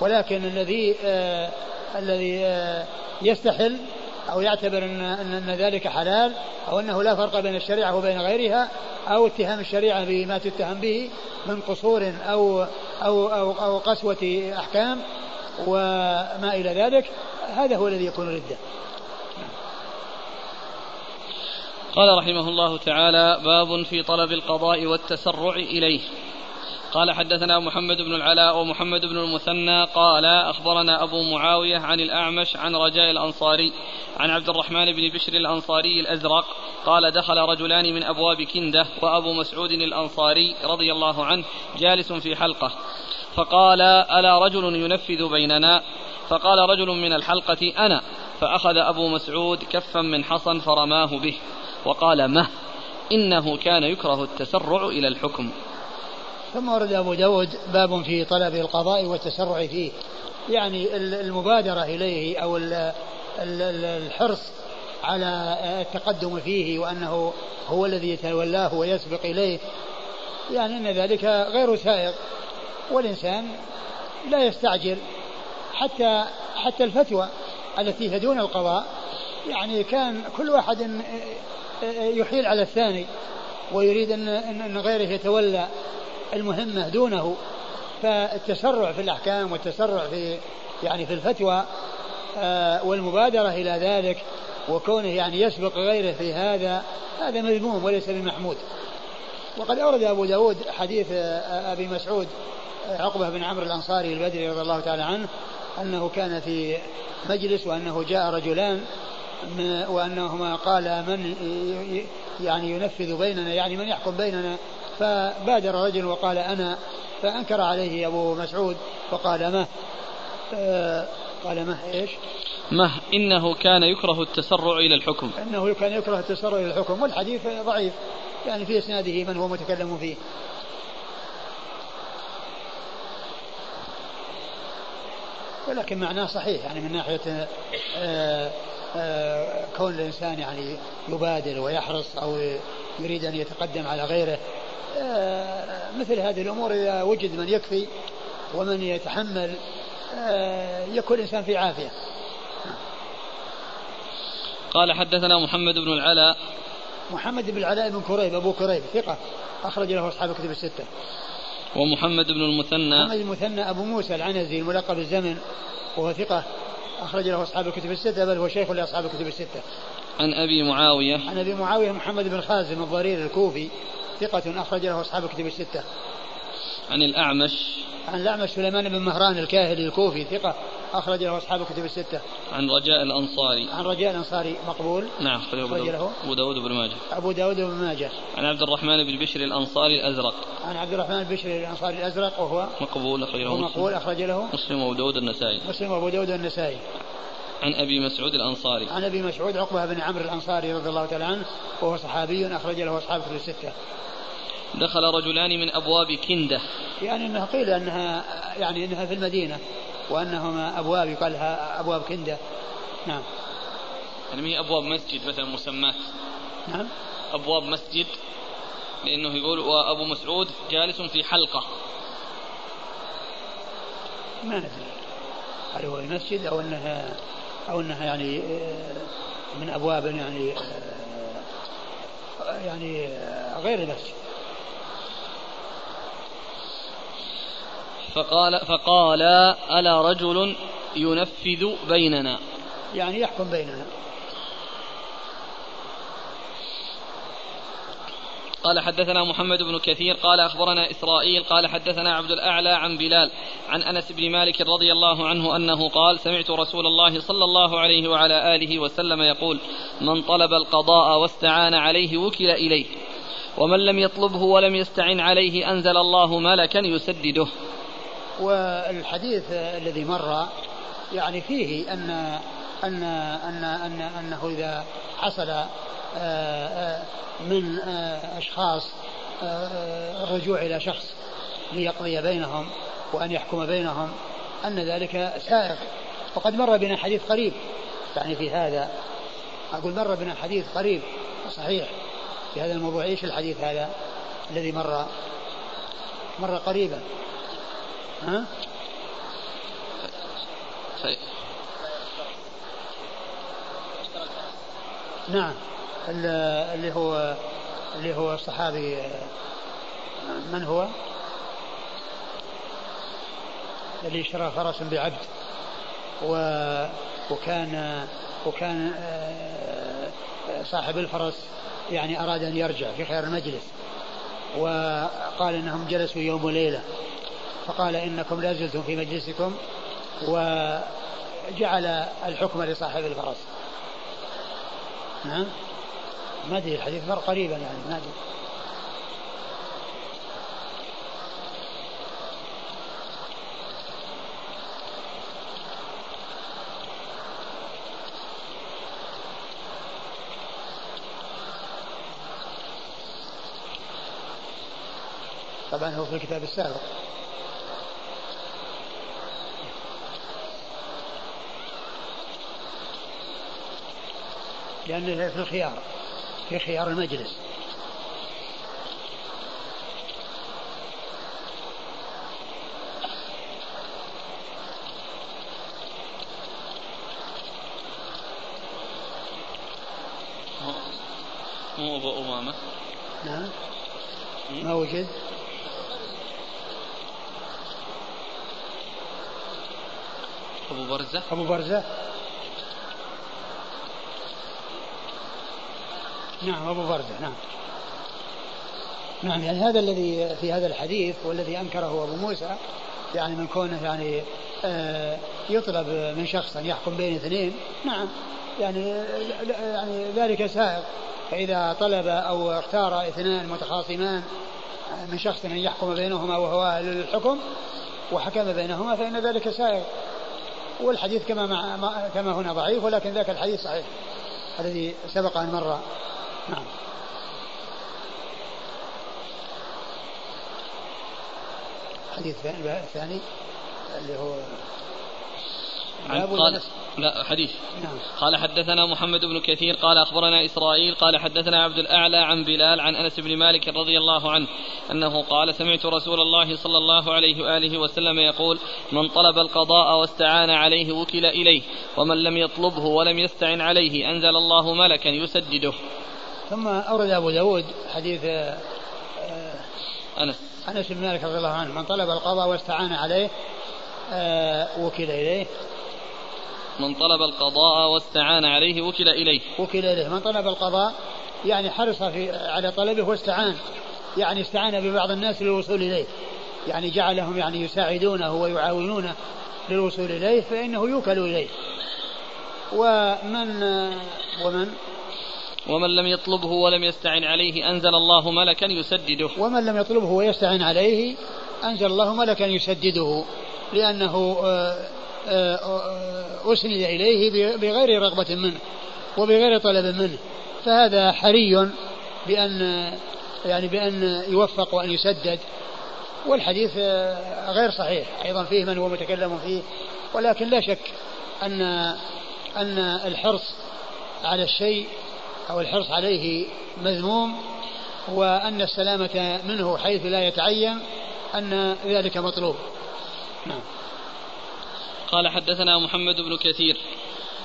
ولكن الذي آه الذي آه يستحل أو يعتبر أن, أن ذلك حلال أو أنه لا فرق بين الشريعة وبين غيرها أو اتهام الشريعة بما تتهم به من قصور أو أو أو, أو قسوة أحكام وما إلى ذلك هذا هو الذي يكون ردة. قال رحمه الله تعالى باب في طلب القضاء والتسرع إليه. قال حدثنا محمد بن العلاء ومحمد بن المثنى قال أخبرنا أبو معاوية عن الأعمش عن رجاء الأنصاري عن عبد الرحمن بن بشر الأنصاري الأزرق قال دخل رجلان من أبواب كندة وأبو مسعود الأنصاري رضي الله عنه جالس في حلقة. فقال ألا رجل ينفذ بيننا؟ فقال رجل من الحلقة أنا. فأخذ أبو مسعود كفا من حصى فرماه به. وقال مه إنه كان يكره التسرع إلى الحكم. ثم ورد أبو داود باب في طلب القضاء والتسرع فيه. يعني المبادرة إليه أو الحرص على التقدم فيه وأنه هو الذي يتولاه ويسبق إليه يعني أن ذلك غير سائغ. والإنسان لا يستعجل. حتى حتى الفتوى التي هي دون القضاء يعني كان كل واحد يحيل على الثاني ويريد ان ان غيره يتولى المهمة دونه. فالتسرع في الأحكام والتسرع في يعني في الفتوى آه، والمبادرة إلى ذلك وكونه يعني يسبق غيره في هذا هذا مذموم وليس بمحمود. وقد أورد أبو داود حديث آه، أبي مسعود آه، عقبة بن عمرو الأنصاري البدري رضي الله تعالى عنه أنه كان في مجلس وأنه جاء رجلان وأنهما قال من يعني ينفذ بيننا يعني من يحكم بيننا. فبادر رجل وقال أنا فأنكر عليه أبو مسعود وقال ما آه، قال ما إيش؟ ما إنه كان يكره التسرع إلى الحكم. إنه كان يكره التسرع إلى الحكم والحديث ضعيف. يعني في إسناده من هو متكلم فيه. ولكن معناه صحيح يعني من ناحية آه، كون الإنسان يعني يبادر ويحرص أو يريد أن يتقدم على غيره آه، مثل هذه الأمور إذا وجد من يكفي ومن يتحمل آه، يكون الإنسان في عافية. قال حدثنا محمد بن العلاء. محمد بن العلاء بن كريب أبو كريب ثقة أخرج له أصحاب الكتب الستة. ومحمد بن المثنى. محمد المثنى أبو موسى العنزي الملقب الزمن وهو ثقة. أخرج له أصحاب الكتب الستة بل هو شيخ لأصحاب الكتب الستة. عن أبي معاوية. عن أبي معاوية محمد بن خازم الضرير الكوفي ثقة أخرج له أصحاب الكتب الستة. عن الأعمش. عن الأعمش سليمان بن مهران الكاهلي الكوفي ثقة أخرج له أصحاب الكتب الستة. عن رجاء الأنصاري. عن رجاء الأنصاري مقبول. نعم أخرج له أبو داود بن ماجه. أبو داود بن ماجه. عن عبد الرحمن بن بشر الأنصاري الأزرق. عن عبد الرحمن بن بشر الأنصاري الأزرق وهو مقبول أخرج له مقبول أخرج له مسلم وأبو داود النسائي. مسلم وأبو داود النسائي. عن أبي مسعود الأنصاري عن أبي مسعود عقبة بن عمرو الأنصاري رضي الله تعالى عنه وهو صحابي أخرج له أصحاب في الستة دخل رجلان من أبواب كندة يعني انها قيل أنها يعني إنها في المدينة وأنهما أبواب يقال لها أبواب كنده نعم. يعني هي أبواب مسجد مثلا مسمات نعم. أبواب مسجد لأنه يقول وأبو مسعود جالس في حلقة. ما ندري. هل هو المسجد أو أنها أو أنها يعني آه، من أبواب يعني آه، يعني آه، غير المسجد. فقال فقال ألا رجل ينفذ بيننا؟ يعني يحكم بيننا. قال حدثنا محمد بن كثير قال أخبرنا إسرائيل قال حدثنا عبد الأعلى عن بلال عن أنس بن مالك رضي الله عنه أنه قال سمعت رسول الله صلى الله عليه وعلى آله وسلم يقول من طلب القضاء واستعان عليه وكل إليه ومن لم يطلبه ولم يستعن عليه أنزل الله ملكا يسدده. والحديث الذي مر يعني فيه أن أن أن, أن أنه إذا حصل آه، آه، من آه، أشخاص الرجوع إلى شخص ليقضي بينهم وأن يحكم بينهم أن ذلك سائغ وقد مر بنا حديث قريب يعني في هذا. أقول مر بنا حديث قريب صحيح في هذا الموضوع. إيش الحديث هذا الذي مر؟ مر قريبا. ها؟ نعم. اللي هو اللي هو الصحابي من هو؟ اللي اشترى فرسا بعبد. و وكان وكان آه، صاحب الفرس يعني أراد أن يرجع في خير المجلس. وقال إنهم جلسوا يوم وليلة. فقال إنكم لا زلتم في مجلسكم وجعل الحكم لصاحب الفرس. نعم؟ ما أدري الحديث مر قريبا يعني ما أدري. طبعا هو في الكتاب السابق. لأنه في الخيار في خيار المجلس. مو أبو أمامة؟ نعم. ما وجد؟ أبو برزة؟ أبو برزة. نعم أبو برزة نعم. نعم يعني هذا الذي في هذا الحديث والذي أنكره أبو موسى يعني من كونه يعني آه يطلب من شخص أن يحكم بين اثنين نعم يعني يعني ذلك سائغ فإذا طلب أو اختار اثنان متخاصمان من شخص أن يحكم بينهما وهو أهل الحكم وحكم بينهما فإن ذلك سائغ والحديث كما مع كما هنا ضعيف ولكن ذاك الحديث صحيح الذي سبق أن مر. نعم الحديث الثاني اللي هو عن قال لا حديث نعم. قال حدثنا محمد بن كثير قال أخبرنا إسرائيل قال حدثنا عبد الأعلى عن بلال عن أنس بن مالك رضي الله عنه أنه قال سمعت رسول الله صلى الله عليه وآله وسلم يقول من طلب القضاء واستعان عليه وكل إليه ومن لم يطلبه ولم يستعن عليه أنزل الله ملكا يسدده. ثم أورد أبو داود حديث آه، أنس. أنس بن مالك رضي الله عنه من طلب القضاء واستعان عليه آه، وكل إليه. من طلب القضاء واستعان عليه وكل إليه. وكل إليه. من طلب القضاء يعني حرص في على طلبه واستعان يعني استعان ببعض الناس للوصول إليه. يعني جعلهم يعني يساعدونه ويعاونونه للوصول إليه فإنه يوكل إليه. ومن ومن؟ ومن لم يطلبه ولم يستعن عليه أنزل الله ملكا يسدده. ومن لم يطلبه ويستعن عليه أنزل الله ملكا يسدده لأنه آه، أسند إليه بغير رغبة منه وبغير طلب منه. فهذا حري بأن يعني بأن يوفق وأن يسدد. والحديث غير صحيح. أيضا فيه من هو متكلم فيه. ولكن لا شك أن أن الحرص على الشيء أو الحرص عليه مذموم وأن السلامة منه حيث لا يتعين أن ذلك مطلوب نعم قال حدثنا محمد بن كثير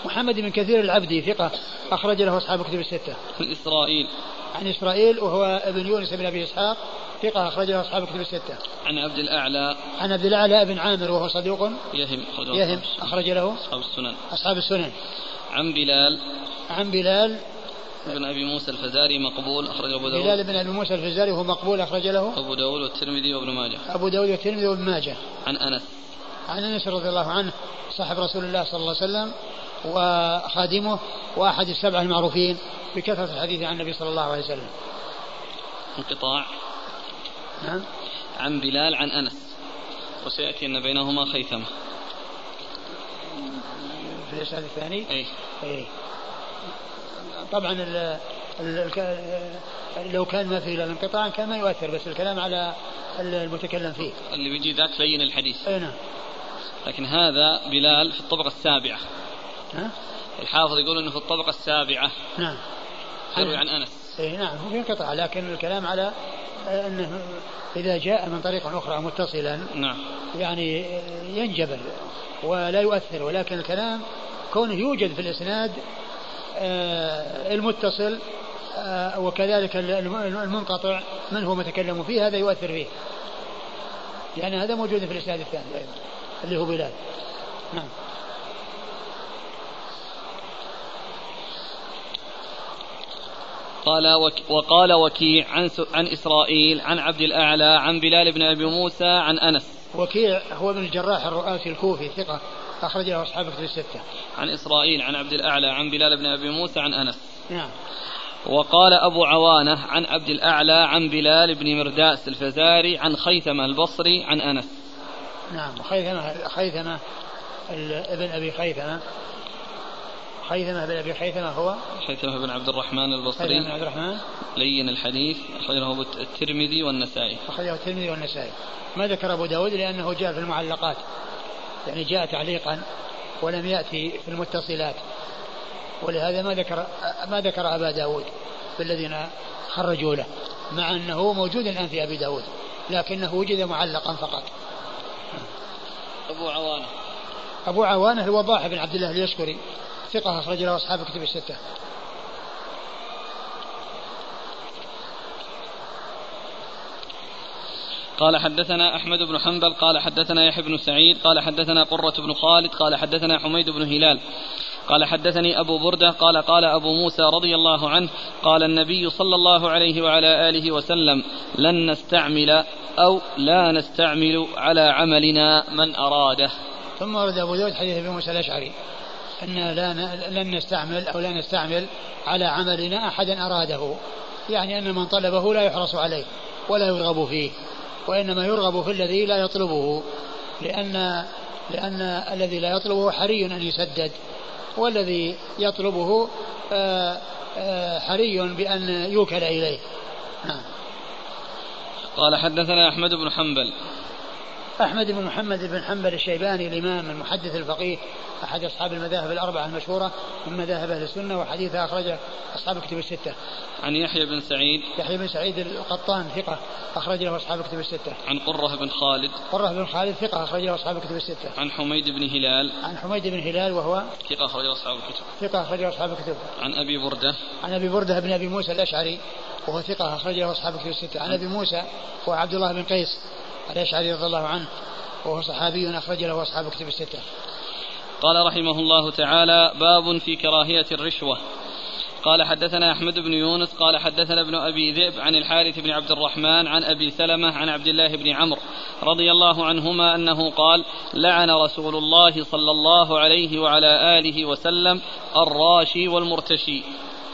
محمد بن كثير العبدي ثقة أخرج له أصحاب كتب الستة. عن إسرائيل. عن إسرائيل وهو ابن يونس بن أبي إسحاق ثقة أخرج له أصحاب كتب الستة. عن عبد الأعلى. عن عبد الأعلى بن عامر وهو صدوق. يهم يهم أخرج له أصحاب السنن. أصحاب السنن. عن بلال. عن بلال ابن أبي موسى الفزاري مقبول اخرج أبو داود. بلال بن أبي موسى الفزاري وهو مقبول أخرج له. أبو داود والترمذي وابن ماجه. أبو داود والترمذي وابن ماجه. عن أنس. عن أنس رضي الله عنه صاحب رسول الله صلى الله عليه وسلم وخادمه وأحد السبعة المعروفين بكثرة الحديث عن النبي صلى الله عليه وسلم. انقطاع. نعم. عن بلال عن أنس. وسيأتي أن بينهما خيثمة. في الإسناد الثاني؟ أي. أي. طبعا ال ال لو كان ما في إلا الانقطاع كان ما يؤثر بس الكلام على المتكلم فيه. اللي بيجي ذاك لين الحديث. أي نعم. لكن هذا بلال في الطبقة السابعة ها؟ الحافظ يقول إنه في الطبقة السابعة نعم يروي عن أنس أي نعم هو في انقطاع لكن الكلام على أنه إذا جاء من طريق أخرى متصلا نعم يعني ينجبر ولا يؤثر ولكن الكلام كونه يوجد في الإسناد المتصل آه، وكذلك المنقطع من هو متكلم فيه هذا يؤثر فيه. لأن هذا موجود في الإسناد الثاني أيضا اللي هو بلال. نعم. قال وقال وكيع عن عن إسرائيل عن عبد الأعلى عن بلال بن أبي موسى عن أنس. وكيع هو ابن الجراح الرؤاسي الكوفي ثقة. اخرج له أصحاب كتب الستة. عن إسرائيل عن عبد الأعلى عن بلال بن أبي موسى عن أنس. نعم. وقال أبو عوانة عن عبد الأعلى عن بلال بن مرداس الفزاري عن خيثمة البصري عن أنس. نعم. خيثمة خيثمة ابن أبي خيثمة خيثمة بن أبي خيثمة هو؟ خيثمة بن عبد الرحمن البصري. خيثمة بن عبد الرحمن. لين الحديث أخرجه الترمذي والنسائي. أخرجه الترمذي والنسائي. ما ذكر أبو داود لأنه جاء في المعلقات. يعني جاء تعليقا ولم يأتي في المتصلات. ولهذا ما ذكر ما ذكر أبا داود بالذين خرجوا له مع أنه موجود الآن في أبي داود لكنه وجد معلقا فقط. أبو عوانة. أبو عوانة الوضاح بن عبد الله اليشكري ثقة أخرج له أصحاب كتب الستة. قال حدثنا أحمد بن حنبل قال حدثنا يحيى بن سعيد قال حدثنا قرة بن خالد قال حدثنا حميد بن هلال قال حدثني أبو بردة قال قال أبو موسى رضي الله عنه قال النبي صلى الله عليه وعلى آله وسلم لن نستعمل أو لا نستعمل على عملنا من أراده. ثم ورد أبو داود حديث أبي موسى الأشعري أن لا لن نستعمل أو لا نستعمل على عملنا أحدا أراده يعني أن من طلبه لا يحرص عليه ولا يرغب فيه. وإنما يرغب في الذي لا يطلبه لأن لأن الذي لا يطلبه حري أن يسدد والذي يطلبه آه، آه، حري بأن يوكل إليه. نعم. قال حدثنا أحمد بن حنبل. أحمد بن محمد بن حنبل الشيباني الإمام المحدث الفقيه أحد أصحاب المذاهب الأربعة المشهورة من مذاهب أهل السنة وحديثه أخرجه أصحاب كتب الستة. عن يحيى بن سعيد يحيى بن سعيد القطان ثقة أخرج له أصحاب كتب الستة. عن قرة بن خالد قرة بن خالد ثقة أخرج له أصحاب كتب الستة. عن حميد بن هلال عن حميد بن هلال وهو ثقة أخرج له أصحاب الكتب. ثقة أخرج له أصحاب الكتب. عن أبي بردة عن أبي بردة بن أبي موسى الأشعري وهو ثقة أخرج له أصحاب كتب الستة. عن أبي موسى هو عبد الله بن قيس الأشعري رضي الله عنه وهو صحابي أخرج له أصحاب كتب الستة. قال رحمه الله تعالى باب في كراهية الرشوة. قال حدثنا أحمد بن يونس قال حدثنا ابن أبي ذئب عن الحارث بن عبد الرحمن عن أبي سلمة عن عبد الله بن عمرو رضي الله عنهما أنه قال لعن رسول الله صلى الله عليه وعلى آله وسلم الراشي والمرتشي.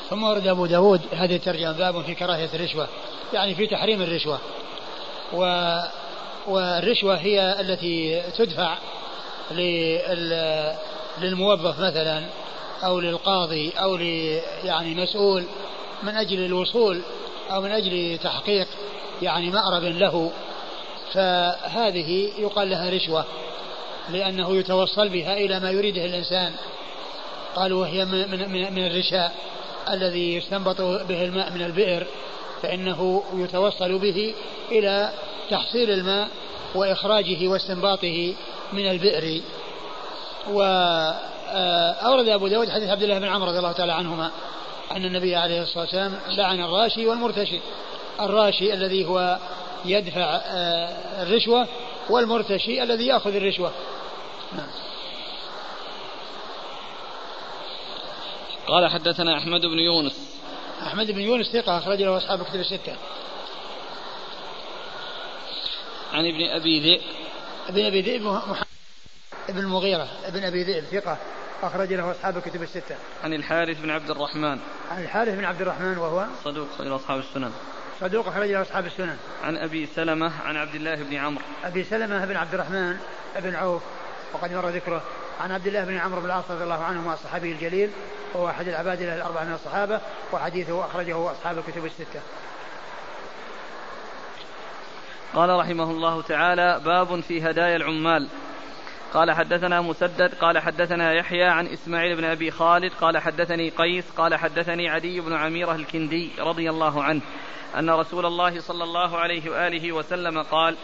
ثم ورد أبو داود هذه الترجمة باب في كراهية الرشوة يعني في تحريم الرشوة. و والرشوة هي التي تدفع للموظف مثلا أو للقاضي أو يعني مسؤول من أجل الوصول أو من أجل تحقيق يعني مأرب له. فهذه يقال لها رشوة لأنه يتوصل بها إلى ما يريده الإنسان. قالوا وهي من, من, من الرشاء الذي يستنبط به الماء من البئر فإنه يتوصل به إلى تحصيل الماء وإخراجه واستنباطه من البئر. وأورد أبو داود حديث عبد الله بن عمرو رضي الله تعالى عنهما أن النبي عليه الصلاة والسلام لعن الراشي والمرتشي. الراشي الذي هو يدفع آه، الرشوة والمرتشي الذي يأخذ الرشوة. نعم. قال حدثنا أحمد بن يونس. أحمد بن يونس ثقة أخرج له أصحاب كتب الستة. عن ابن أبي ذئب ابن أبي ذئب محمد ابن المغيرة ابن أبي ذئب ثقة أخرج له أصحاب الكتب الستة. عن الحارث بن عبد الرحمن. عن الحارث بن عبد الرحمن وهو صدوق أخرج أصحاب السنن. صدوق أخرج له أصحاب السنن. عن أبي سلمة عن عبد الله بن عمرو. أبي سلمة بن عبد الرحمن بن عوف وقد مر ذكره عن عبد الله بن عمرو بن العاص رضي الله عنهما الصحابي الجليل وهو أحد العباد الأربعة من الصحابة وحديثه أخرجه أصحاب الكتب الستة. قال رحمه الله تعالى باب في هدايا العمال. قال حدثنا مسدد قال حدثنا يحيى عن إسماعيل بن أبي خالد قال حدثني قيس قال حدثني عدي بن عميرة الكندي رضي الله عنه أن رسول الله صلى الله عليه وآله وسلم قال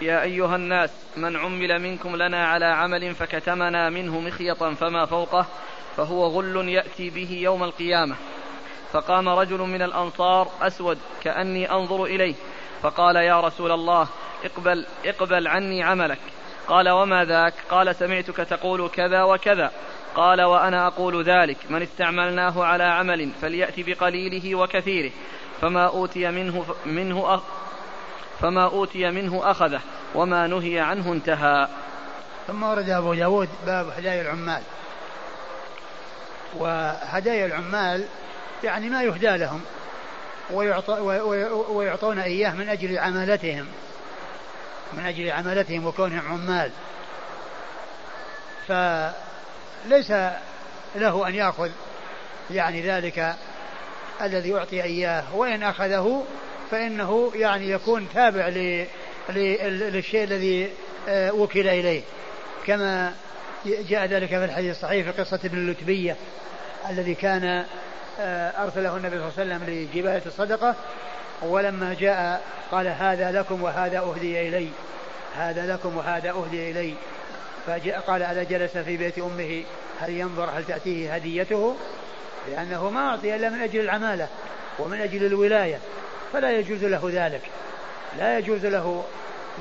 يا أيها الناس من عمل منكم لنا على عمل فكتمنا منه مخيطا فما فوقه فهو غل يأتي به يوم القيامة. فقام رجل من الأنصار أسود كأني أنظر إليه فقال يا رسول الله اقبل اقبل عني عملك. قال وما ذاك؟ قال سمعتك تقول كذا وكذا. قال وأنا أقول ذلك من استعملناه على عمل فليات بقليله وكثيره. فما أوتي منه منه أخ فما أوتي منه أخذه وما نهي عنه انتهى. ثم ورد أبو داود باب هدايا العمال. وهدايا العمال يعني ما يهدى لهم. ويعطون إياه من أجل عمالتهم. من أجل عمالتهم وكونهم عمال. فليس له أن يأخذ يعني ذلك الذي أعطي إياه. وإن أخذه فإنه يعني يكون تابع للشيء الذي آه، وكل إليه. كما جاء ذلك في الحديث الصحيح في قصة ابن اللتبية الذي كان أرسله النبي صلى الله عليه وسلم لجباية الصدقة ولما جاء قال هذا لكم وهذا أهدي إلي هذا لكم وهذا أهدي إلي. فجاء قال ألا جلس في بيت أمه؟ هل ينظر هل تأتيه هديته؟ لأنه ما أعطي إلا من أجل العمالة ومن أجل الولاية فلا يجوز له ذلك. لا يجوز له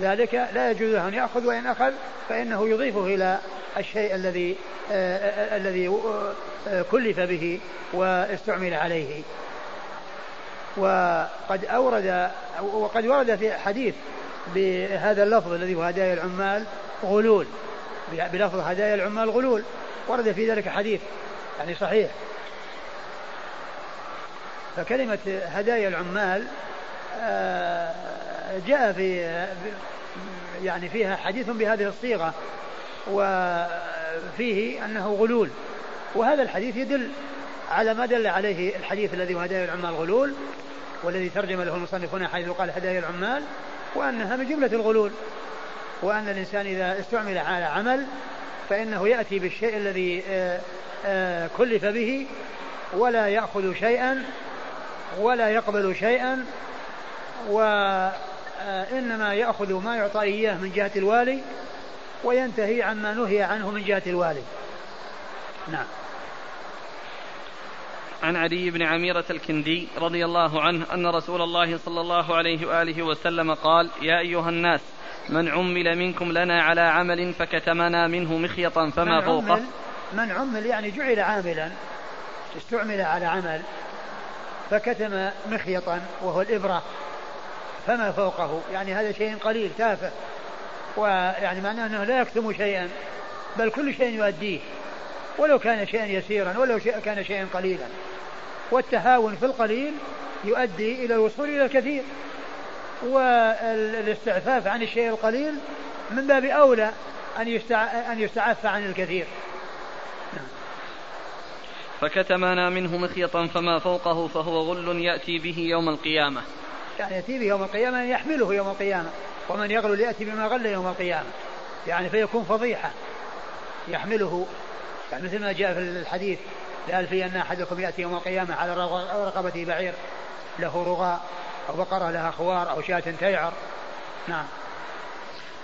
ذلك لا يجوز له أن يأخذ وإن أخذ فإنه يضيفه إلى الشيء الذي آه، آه، آه، الذي كلف به واستعمل عليه. وقد أورد وقد ورد في حديث بهذا اللفظ الذي هو هدايا العمال غلول. بلفظ هدايا العمال غلول. ورد في ذلك حديث يعني صحيح. فكلمة هدايا العمال جاء في يعني فيها حديث بهذه الصيغة. وفيه أنه غلول. وهذا الحديث يدل على ما دل عليه الحديث الذي هو هدايا العمال غلول والذي ترجم له المصنف هنا حيث قال هدايا العمال وأنها من جملة الغلول. وأن الإنسان إذا استعمل على عمل فإنه يأتي بالشيء الذي آه، آه، كلف به ولا يأخذ شيئا ولا يقبل شيئا وإنما يأخذ ما يعطى إياه من جهة الوالي وينتهي عما نهي عنه من جهة الوالي نعم. عن علي بن عميرة الكندي رضي الله عنه أن رسول الله صلى الله عليه وآله وسلم قال يا أيها الناس من عمل منكم لنا على عمل فكتمنا منه مخيطا فما من فوقه. عمل من عمل يعني جعل عاملا استعمل على عمل فكتم مخيطا وهو الإبرة فما فوقه. يعني هذا شيء قليل تافه. ويعني معناه أنه لا يكتم شيئا بل كل شيء يؤديه ولو كان شيئا يسيرا ولو كان شيئا قليلا. والتهاون في القليل يؤدي إلى الوصول إلى الكثير. والاستعفاف عن الشيء القليل من باب أولى أن أن يستعف عن الكثير. فكتمنا منه مخيطا فما فوقه فهو غل يأتي به يوم القيامة. يعني يأتي به يوم القيامة يحمله يوم القيامة. ومن يغل يأتي بما غل يوم القيامة. يعني فيكون فضيحة يحمله. يعني مثل ما جاء في الحديث لألفين أحدكم يأتي يوم القيامة على رقبته بعير له رغاء أو بقرة لها خوار أو شاة تيعر. نعم.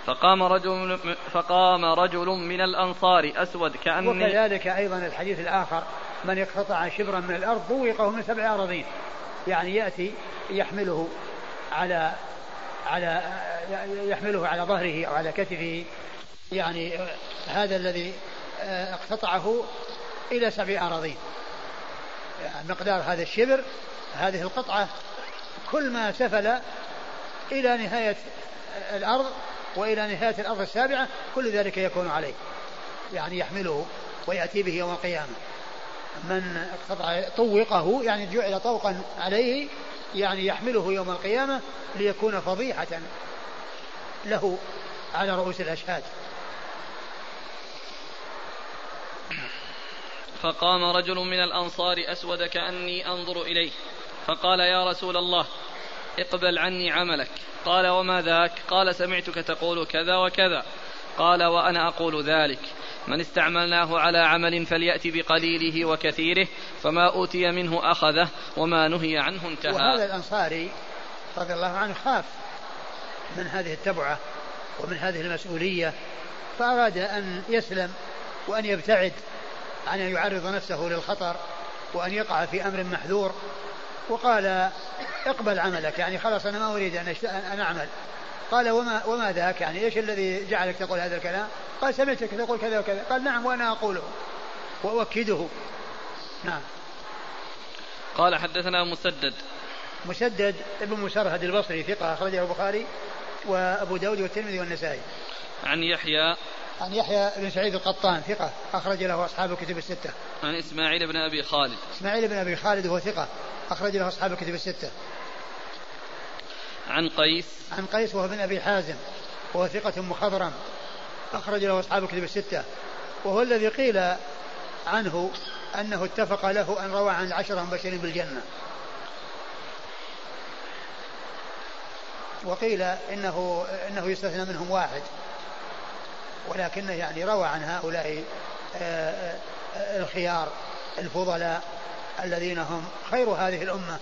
فقام رجل فقام رجل من الأنصار أسود كأني وكذلك أيضا الحديث الآخر من اقتطع شبرا من الأرض ضوقه من سبع أراضين. يعني يأتي يحمله على على يحمله على ظهره أو على كتفه. يعني هذا الذي اقتطعه إلى سبع أراضين. يعني مقدار هذا الشبر هذه القطعة كل ما سفل إلى نهاية الأرض وإلى نهاية الأرض السابعة كل ذلك يكون عليه. يعني يحمله ويأتي به يوم القيامة. من اقتطع طوقه يعني جعل طوقا عليه يعني يحمله يوم القيامة ليكون فضيحة له على رؤوس الأشهاد. فقام رجل من الأنصار أسود كأني أنظر إليه فقال يا رسول الله اقبل عني عملك. قال وما ذاك؟ قال سمعتك تقول كذا وكذا. قال وأنا أقول ذلك. من استعملناه على عمل فليأتي بقليله وكثيره فما أوتي منه أخذه وما نهي عنه انتهى. وهذا الأنصاري رضي الله عنه خاف من هذه التبعة ومن هذه المسؤولية فأراد أن يسلم وأن يبتعد عن أن يعرض نفسه للخطر وأن يقع في أمر محذور وقال اقبل عملك يعني خلاص أنا ما أريد أن أعمل. قال وما, وما ذاك يعني؟ إيش الذي جعلك تقول هذا الكلام؟ قال سمعتك تقول كذا وكذا. قال نعم وأنا أقوله وأؤكده. نعم. قال حدثنا مسدد. مسدد ابن مسرهد البصري ثقة أخرجه البخاري وأبو داود والترمذي والنسائي. عن يحيى. عن يحيى بن سعيد القطان ثقة أخرج له أصحاب الكتب الستة. عن إسماعيل بن أبي خالد. إسماعيل بن أبي خالد وهو ثقة أخرج له أصحاب الكتب الستة. عن قيس. عن قيس وهو بن أبي حازم وهو ثقة مخضرم أخرج له أصحاب الكتب الستة وهو الذي قيل عنه أنه اتفق له أن روى عن العشرة المبشرين بالجنة. وقيل إنه إنه يستثنى منهم واحد ولكنه يعني روى عن هؤلاء آه، آه، الخيار الفضلاء الذين هم خير هذه الأمة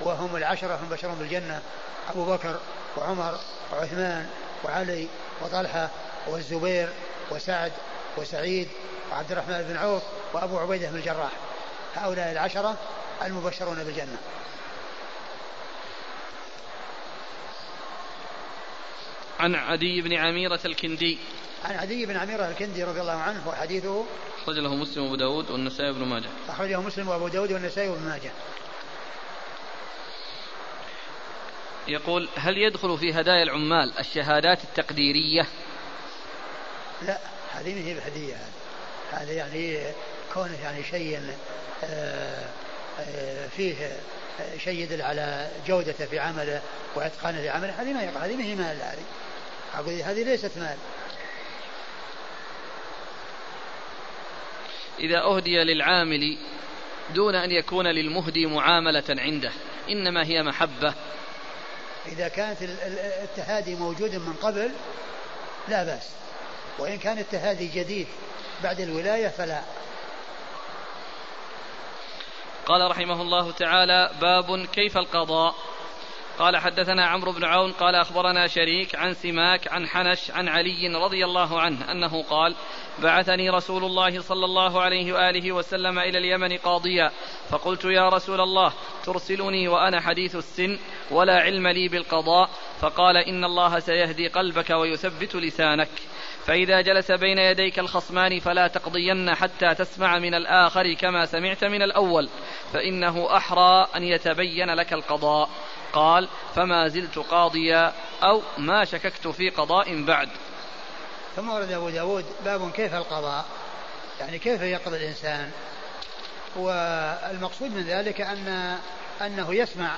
وهم العشرة هم بشر بالجنة. أبو بكر وعمر وعثمان وعلي وطلحة والزبير وسعد وسعيد وعبد الرحمن بن عوف وأبو عبيدة بن الجراح. هؤلاء العشرة المبشرون بالجنة. عن عدي بن عميرة الكندي. عن عدي بن عميرة الكندي رضي الله عنه وحديثه. أخرج له مسلم وأبو داود والنسائي وابن ماجه. أخرجه مسلم وأبو داود والنسائي وابن ماجه. يقول هل يدخل في هدايا العمال الشهادات التقديرية؟ لا هذه ما هي بهدية هذا يعني كونه يعني شيء آه، آه، فيه شيء يدل على جودته في عمله وإتقانه لعمله هذه ما يقع هذه ما هي مال هذه. أقول هذه ليست مال. إذا أهدي للعامل دون أن يكون للمهدي معاملة عنده إنما هي محبة إذا كانت التهادي موجود من قبل لا بأس. وإن كان التهادي جديد بعد الولاية فلا. قال رحمه الله تعالى باب كيف القضاء. قال حدثنا عمرو بن عون قال أخبرنا شريك عن سماك عن حنش عن علي رضي الله عنه أنه قال بعثني رسول الله صلى الله عليه وآله وسلم إلى اليمن قاضيا فقلت يا رسول الله ترسلني وأنا حديث السن ولا علم لي بالقضاء فقال إن الله سيهدي قلبك ويثبت لسانك فإذا جلس بين يديك الخصمان فلا تقضين حتى تسمع من الآخر كما سمعت من الأول فإنه أحرى أن يتبين لك القضاء. قال فما زلت قاضيا أو ما شككت في قضاء بعد. ثم ورد أبو داود باب كيف القضاء. يعني كيف يقضي الإنسان؟ والمقصود من ذلك أن أنه يسمع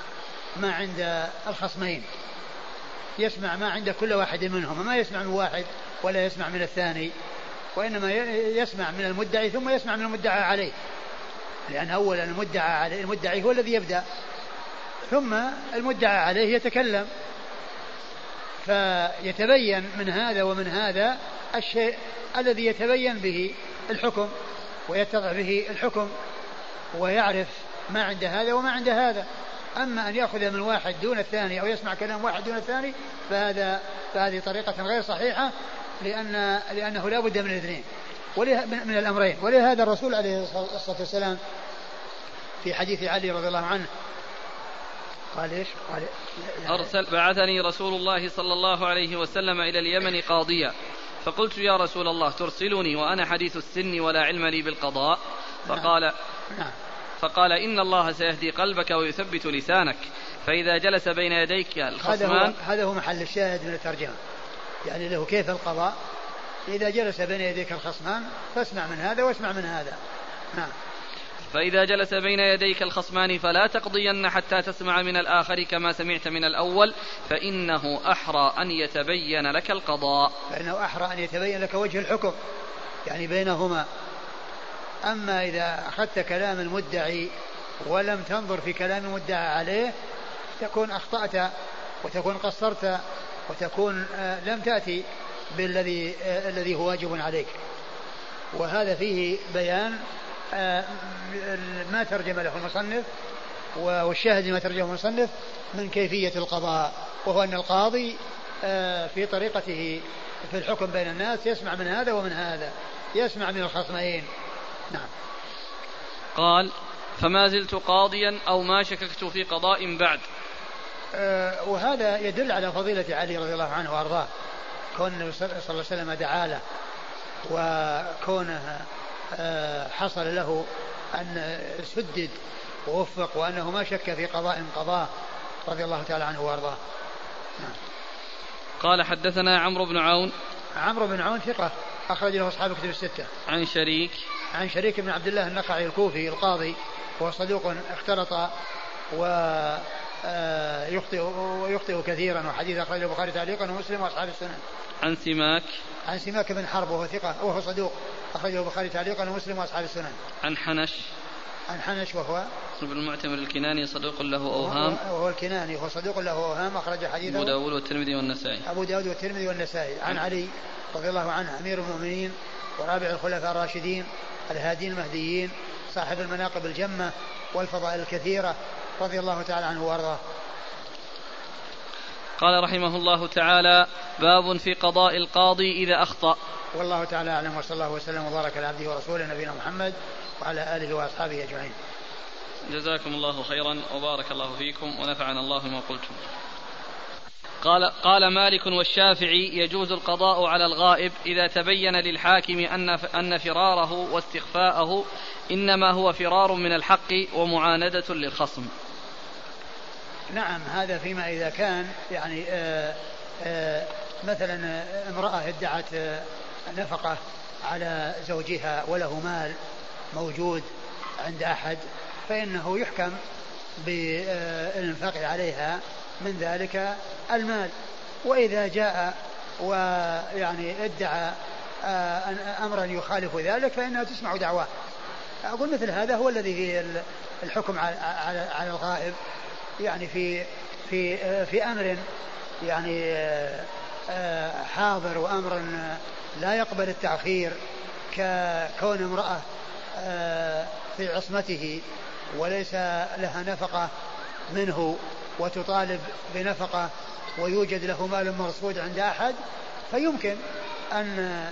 ما عند الخصمين يسمع ما عند كل واحد منهم ما يسمع من واحد ولا يسمع من الثاني وإنما يسمع من المدعي ثم يسمع من المدعى عليه. لأن أولا المدعى عليه المدعي هو الذي يبدأ ثم المدعى عليه يتكلم. فيتبين من هذا ومن هذا الشيء الذي يتبين به الحكم ويتضح به الحكم ويعرف ما عند هذا وما عند هذا. أما أن يأخذ من واحد دون الثاني أو يسمع كلام واحد دون الثاني فهذا فهذه طريقة غير صحيحة. لأن لأنه لا بد من الاثنين. من الأمرين. ولهذا الرسول عليه الصلاة والسلام في حديث علي رضي الله عنه قال إيش؟ قال أرسل بعثني رسول الله صلى الله عليه وسلم إلى اليمن قاضيا. فقلت يا رسول الله ترسلني وأنا حديث السن ولا علم لي بالقضاء؟ فقال نعم. فقال إن الله سيهدي قلبك ويثبت لسانك. فإذا جلس بين يديك الخصمان هذا هو, هذا هو محل الشاهد من الترجمة. يعني له كيف القضاء؟ إذا جلس بين يديك الخصمان فاسمع من هذا واسمع من هذا. نعم. فإذا جلس بين يديك الخصمان فلا تقضين حتى تسمع من الآخر كما سمعت من الأول فإنه أحرى أن يتبين لك القضاء. فإنه أحرى أن يتبين لك وجه الحكم يعني بينهما. أما إذا أخذت كلام المدعي ولم تنظر في كلام المدعى عليه تكون أخطأت وتكون قصرت وتكون آه، لم تأتي بالذي آه، الذي هو واجب عليك. وهذا فيه بيان آه، ما ترجم له المصنف والشاهد ما ترجمه المصنف من كيفية القضاء وهو أن القاضي في طريقته في الحكم بين الناس يسمع من هذا ومن هذا يسمع من الخصمين. نعم. قال فما زلت قاضيا أو ما شككت في قضاء بعد. وهذا يدل على فضيلة علي رضي الله عنه وأرضاه. كون النبي صلى الله عليه وسلم دعا له وكونه أه حصل له أن سدد ووفق وأنه ما شك في قضاء قضاه رضي الله تعالى عنه وأرضاه. نعم. قال حدثنا عمرو بن عون. عمرو بن عون ثقة أخرج له أصحاب كتب الستة. عن شريك. عن شريك بن عبد الله النقعي الكوفي القاضي هو صدوق اختلط و آه، يخطئ ويخطئ كثيرا وحديث أخرجه البخاري تعليقا ومسلم وأصحاب السنن. عن سماك. عن سماك بن حرب وهو ثقة وهو صدوق أخرجه البخاري تعليقا ومسلم وأصحاب السنن. عن حنش. عن حنش وهو؟ ابن المعتمر الكناني صدوق له أوهام. وهو الكناني وهو صدوق له أوهام أخرج حديثه. أبو داود والترمذي والنسائي. أبو داود والترمذي والنسائي. عن علي رضي الله عنه أمير المؤمنين ورابع الخلفاء الراشدين الهادين المهديين صاحب المناقب الجمة والفضائل الكثيرة رضي الله تعالى عنه وأرضاه. قال رحمه الله تعالى باب في قضاء القاضي إذا أخطأ. والله تعالى أعلم وصلى الله وسلم وبارك على عبده ورسوله نبينا محمد وعلى آله وأصحابه أجمعين. جزاكم الله خيرا وبارك الله فيكم ونفعنا الله بما قلتم. قال قال مالك والشافعي يجوز القضاء على الغائب إذا تبين للحاكم أن أن فراره واستخفاءه إنما هو فرار من الحق ومعاندة للخصم. نعم هذا فيما إذا كان يعني آآ آه، آآ آه، مثلا امرأة ادعت آه، نفقة على زوجها وله مال موجود عند أحد فإنه يحكم بالإنفاق عليها من ذلك المال. وإذا جاء ويعني ادعى آه، أمرا يخالف ذلك فإنها تسمع دعواه. أقول مثل هذا هو الذي فيه الحكم على الغائب. يعني في في في أمر يعني حاضر وأمر لا يقبل التأخير ككون امرأة في عصمته وليس لها نفقة منه وتطالب بنفقة ويوجد له مال مرصود عند أحد فيمكن أن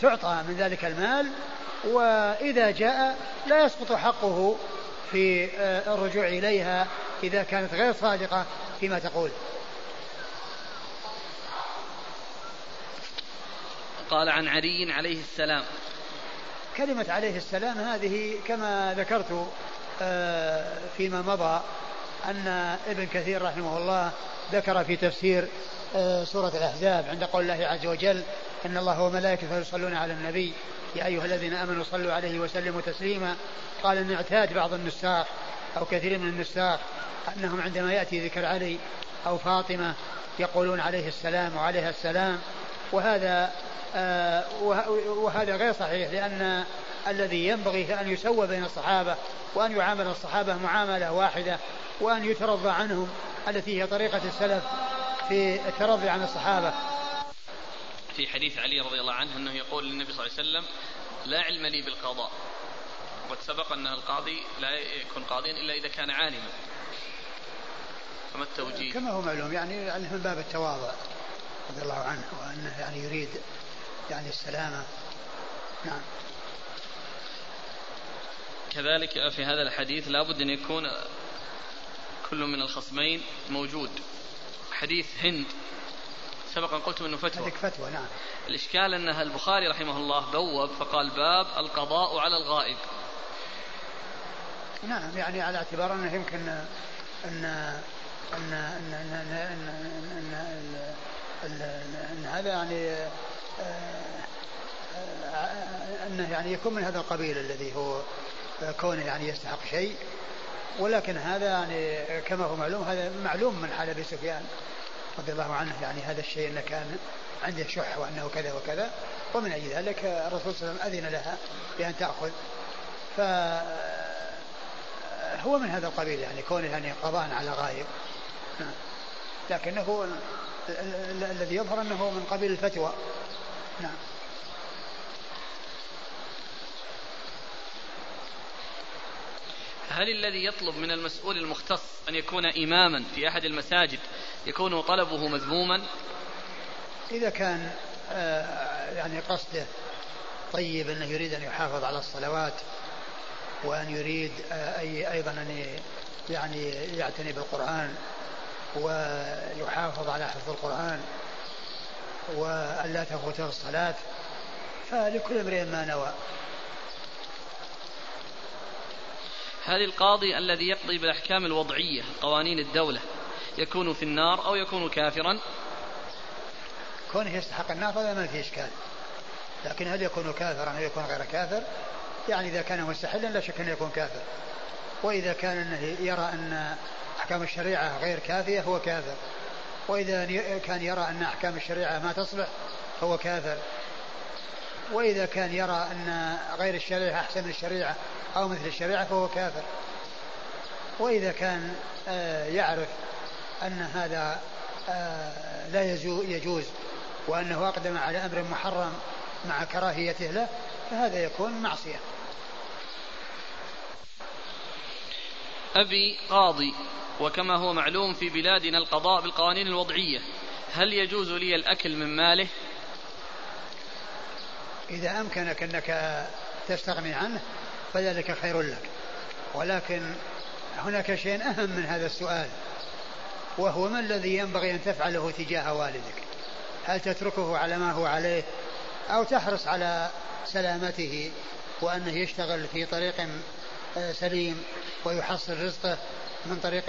تعطى من ذلك المال وإذا جاء لا يسقط حقه في الرجوع إليها إذا كانت غير صادقة فيما تقول. قال عن علي عليه السلام. كلمة عليه السلام هذه كما ذكرت آه، فيما مضى أن ابن كثير رحمه الله ذكر في تفسير آه، سورة الأحزاب عند قول الله عز وجل إن الله وملائكته يصلون على النبي. يا أيها الذين آمنوا صلوا عليه وسلموا تسليما. قال أن اعتاد بعض النساخ أو كثير من النساخ أنهم عندما يأتي ذكر علي أو فاطمة يقولون عليه السلام وعليها السلام. وهذا آه، وهذا غير صحيح لأن الذي ينبغي أن يسوى بين الصحابة وأن يعامل الصحابة معاملة واحدة وأن يترضى عنهم التي هي طريقة السلف في الترضي عن الصحابة. في حديث علي رضي الله عنه أنه يقول للنبي صلى الله عليه وسلم لا علم لي بالقضاء. وقد سبق أن القاضي لا يكون قاضيا إلا إذا كان عالما. فما التوجيه؟ كما هو معلوم يعني من باب التواضع رضي الله عنه وأنه يعني يريد يعني السلامة. نعم. كذلك في هذا الحديث لابد أن يكون كل من الخصمين موجود. حديث هند سبقا قلت إنه فتوى. هذيك فتوى نعم. الإشكال أن البخاري رحمه الله بوب فقال باب القضاء على الغائب. نعم يعني على اعتبار أنه يمكن ان ان ان ان ان, أن, أن, أن, أن هذا يعني أنه يعني يكون من هذا القبيل الذي هو كونه يعني يستحق شيء. ولكن هذا يعني كما هو معلوم هذا معلوم من حال أبي سفيان. رضي الله عنه يعني هذا الشيء انه كان عنده شح وأنه كذا وكذا ومن أجل ذلك الرسول صلى الله عليه وسلم أذن لها بأن تأخذ. ف هو من هذا القبيل يعني كونه يعني قضاء على غايب نعم. لكنه الذي يظهر أنه من قبيل الفتوى. نعم. هل الذي يطلب من المسؤول المختص أن يكون إماما في أحد المساجد يكون طلبه مذموما؟ إذا كان آه، يعني قصده طيب أنه يريد أن يحافظ على الصلوات وأن يريد آه، أي أيضا أن يعني يعتني بالقرآن ويحافظ على حفظ القرآن وأن لا تفوته الصلاة فلكل امرئ ما نوى. هل القاضي الذي يقضي بالأحكام الوضعية قوانين الدولة. يكون في النار أو يكون كافرا؟ كونه يستحق النار هذا ما فيه إشكال. لكن هل يكون كافرا أو يكون غير كافر؟ يعني إذا كان مستحلا لا شك أنه يكون كافر. وإذا كان أنه يرى أن أحكام الشريعة غير كافية هو كافر. وإذا كان يرى أن أحكام الشريعة ما تصلح فهو كافر. وإذا كان يرى أن غير الشريعة أحسن من الشريعة أو مثل الشريعة فهو كافر. وإذا كان آه، يعرف أن هذا آه، لا يجوز وأنه أقدم على أمر محرم مع كراهيته له فهذا يكون معصية. أبي قاضي وكما هو معلوم في بلادنا القضاء بالقوانين الوضعية هل يجوز لي الأكل من ماله؟ إذا أمكنك أنك تستغني عنه فذلك خير لك. ولكن هناك شيء أهم من هذا السؤال وهو ما الذي ينبغي أن تفعله تجاه والدك؟ هل تتركه على ما هو عليه أو تحرص على سلامته وأنه يشتغل في طريق آه، سليم ويحصل رزقه من طريق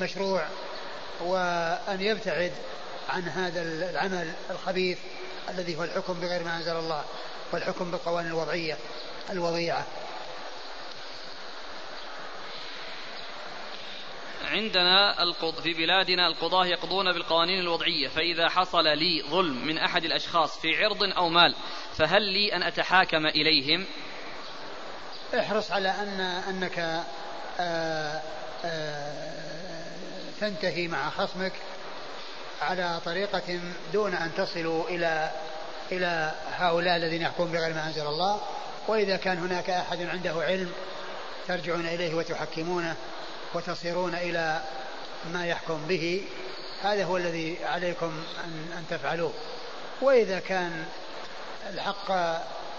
مشروع وأن يبتعد عن هذا العمل الخبيث الذي هو الحكم بغير ما أنزل الله والحكم بالقوانين الوضعية الوضيعة. عندنا القض في بلادنا القضاة يقضون بالقوانين الوضعية فإذا حصل لي ظلم من أحد الأشخاص في عرض أو مال فهل لي أن أتحاكم إليهم؟ احرص على أن أنك آآ آه، آآ آه، تنتهي مع خصمك على طريقة دون أن تصلوا إلى إلى هؤلاء الذين يحكمون بغير ما أنزل الله وإذا كان هناك أحد عنده علم ترجعون إليه وتحكمونه. وتصيرون إلى ما يحكم به هذا هو الذي عليكم أن, أن تفعلوه. وإذا كان الحق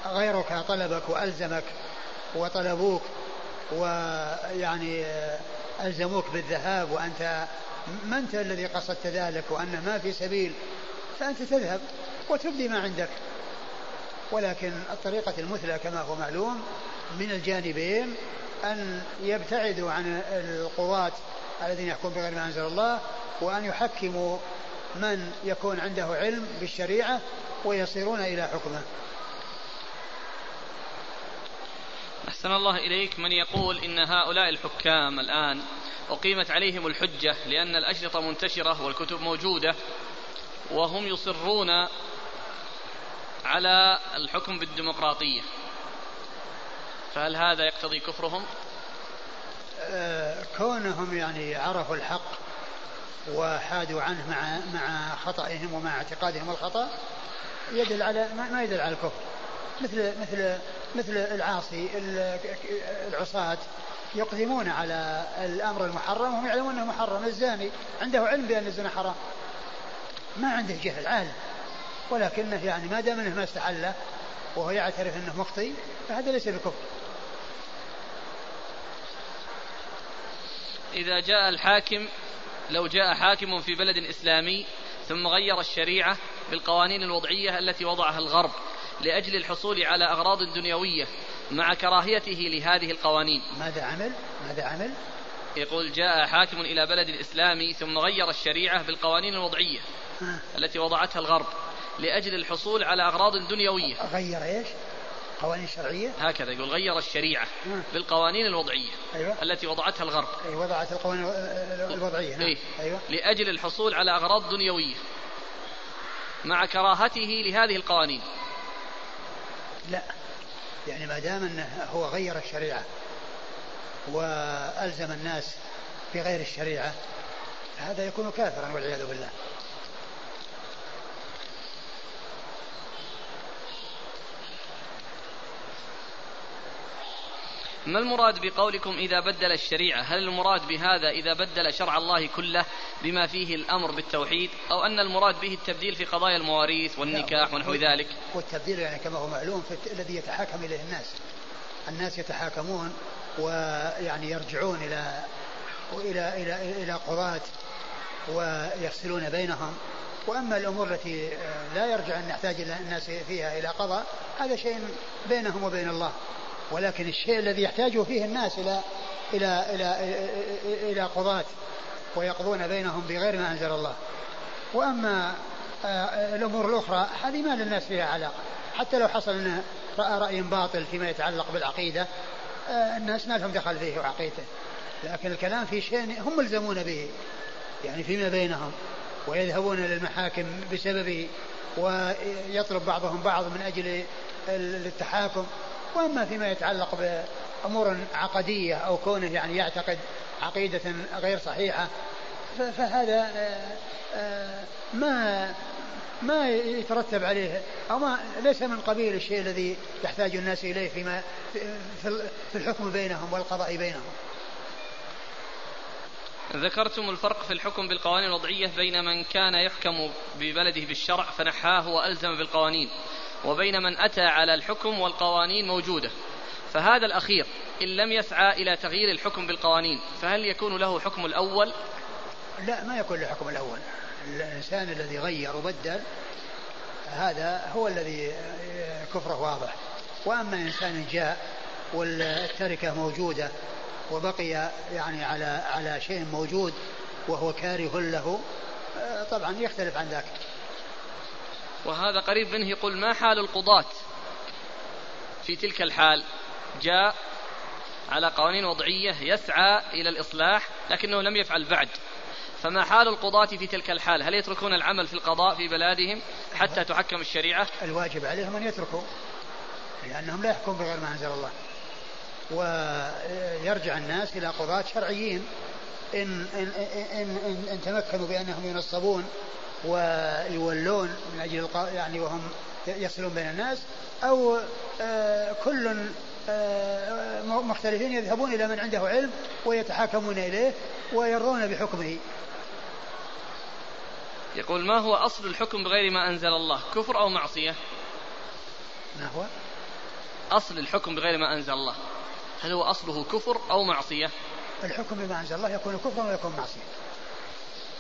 غيرك طلبك وألزمك وطلبوك ويعني ألزموك بالذهاب وأنت ما أنت الذي قصدت ذلك وأنه ما في سبيل فأنت تذهب وتبدي ما عندك. ولكن الطريقة المثلى كما هو معلوم من الجانبين أن يبتعدوا عن القضاة الذين يحكمون بغير ما أنزل الله وأن يحكموا من يكون عنده علم بالشريعة ويصيرون إلى حكمه. أحسن الله إليك من يقول إن هؤلاء الحكام الآن أقيمت عليهم الحجة لأن الأشرطة منتشرة والكتب موجودة وهم يصرون على الحكم بالديمقراطية. فهل هذا يقتضي كفرهم؟ آه كونهم يعني عرفوا الحق وحادوا عنه مع مع خطئهم ومع اعتقادهم الخطأ يدل على ما يدل على الكفر. مثل مثل مثل العاصي العصاة يقدمون على الأمر المحرم وهم يعلمون أنه محرم. الزاني عنده علم بأن الزنا حرام. ما عنده جهل عالم. ولكنه يعني ما دام أنه ما استحله وهو يعترف أنه مخطي فهذا ليس بكفر. إذا جاء الحاكم لو جاء حاكم في بلد إسلامي ثم غير الشريعة بالقوانين الوضعية التي وضعها الغرب لأجل الحصول على أغراض دنيوية مع كراهيته لهذه القوانين ماذا عمل؟ ماذا عمل؟ يقول جاء حاكم إلى بلد إسلامي ثم غير الشريعة بالقوانين الوضعية التي وضعتها الغرب لأجل الحصول على أغراض دنيوية غير إيش؟ قوانين شرعية هكذا يقول غير الشريعة بالقوانين الوضعية أيوة. التي وضعتها الغرب أي وضعت القوانين الوضعية نعم. إيه؟ أيوة. لأجل الحصول على أغراض دنيوية مع كراهته لهذه القوانين لا يعني ما دام أنه هو غير الشريعة وألزم الناس بغير الشريعة هذا يكون كافرا والعياذ بالله ما المراد بقولكم إذا بدل الشريعة؟ هل المراد بهذا إذا بدل شرع الله كله بما فيه الأمر بالتوحيد؟ أو أن المراد به التبديل في قضايا المواريث والنكاح ونحو ذلك؟ والتبديل يعني كما هو معلوم الذي يتحاكم إليه الناس. الناس يتحاكمون ويعني يرجعون إلى إلى إلى إلى قضاة ويفصلون بينهم. وأما الأمور التي لا يرجع أن يحتاج الناس فيها إلى قضاء هذا شيء بينهم وبين الله. ولكن الشيء الذي يحتاجه فيه الناس إلى إلى إلى إلى قضاة ويقضون بينهم بغير ما أنزل الله. وأما آه، الأمور الأخرى هذه ما للناس فيها علاقة. حتى لو حصل أنه رأى رأي باطل فيما يتعلق بالعقيدة آه، الناس ما لهم دخل فيه وعقيدته لكن الكلام في شيء هم ملزمون به يعني فيما بينهم ويذهبون للمحاكم بسببه ويطلب بعضهم بعض من أجل التحاكم. واما فيما يتعلق بأمور عقدية أو كونه يعني يعتقد عقيدة غير صحيحة فهذا آه، آه، ما ما يترتب عليه أو ما ليس من قبيل الشيء الذي يحتاج الناس إليه فيما في الحكم بينهم والقضاء بينهم. ذكرتم الفرق في الحكم بالقوانين الوضعية بين من كان يحكم ببلده بالشرع فنحاه وألزم بالقوانين وبين من أتى على الحكم والقوانين موجودة. فهذا الأخير إن لم يسعى إلى تغيير الحكم بالقوانين فهل يكون له حكم الأول؟ لا ما يكون له حكم الأول. الإنسان الذي غير وبدل هذا هو الذي كفره واضح. وأما إنسان جاء والتركة موجودة وبقي يعني على على شيء موجود وهو كاره له طبعا يختلف عن ذاك. وهذا قريب منه يقول ما حال القضاة؟ في تلك الحال جاء على قوانين وضعية يسعى إلى الإصلاح لكنه لم يفعل بعد. فما حال القضاة في تلك الحال؟ هل يتركون العمل في القضاء في بلادهم حتى تحكم الشريعة؟ الواجب عليهم أن يتركوا لأنهم لا يحكم بغير ما أنزل الله. ويرجع الناس إلى قضاة شرعيين. إن, إن, إن, إن, إن تمكنوا بأنهم ينصبون ويولون من أجل يعني وهم يصلون بين الناس أو آه كل آه مختلفين يذهبون إلى من عنده علم ويتحاكمون إليه ويرضون بحكمه. يقول ما هو أصل الحكم بغير ما أنزل الله؟ كفر أو معصية؟ ما هو؟ أصل الحكم بغير ما أنزل الله. هل هو أصله كفر أو معصية؟ الحكم بما أنزل الله يكون كفرا ويكون معصية.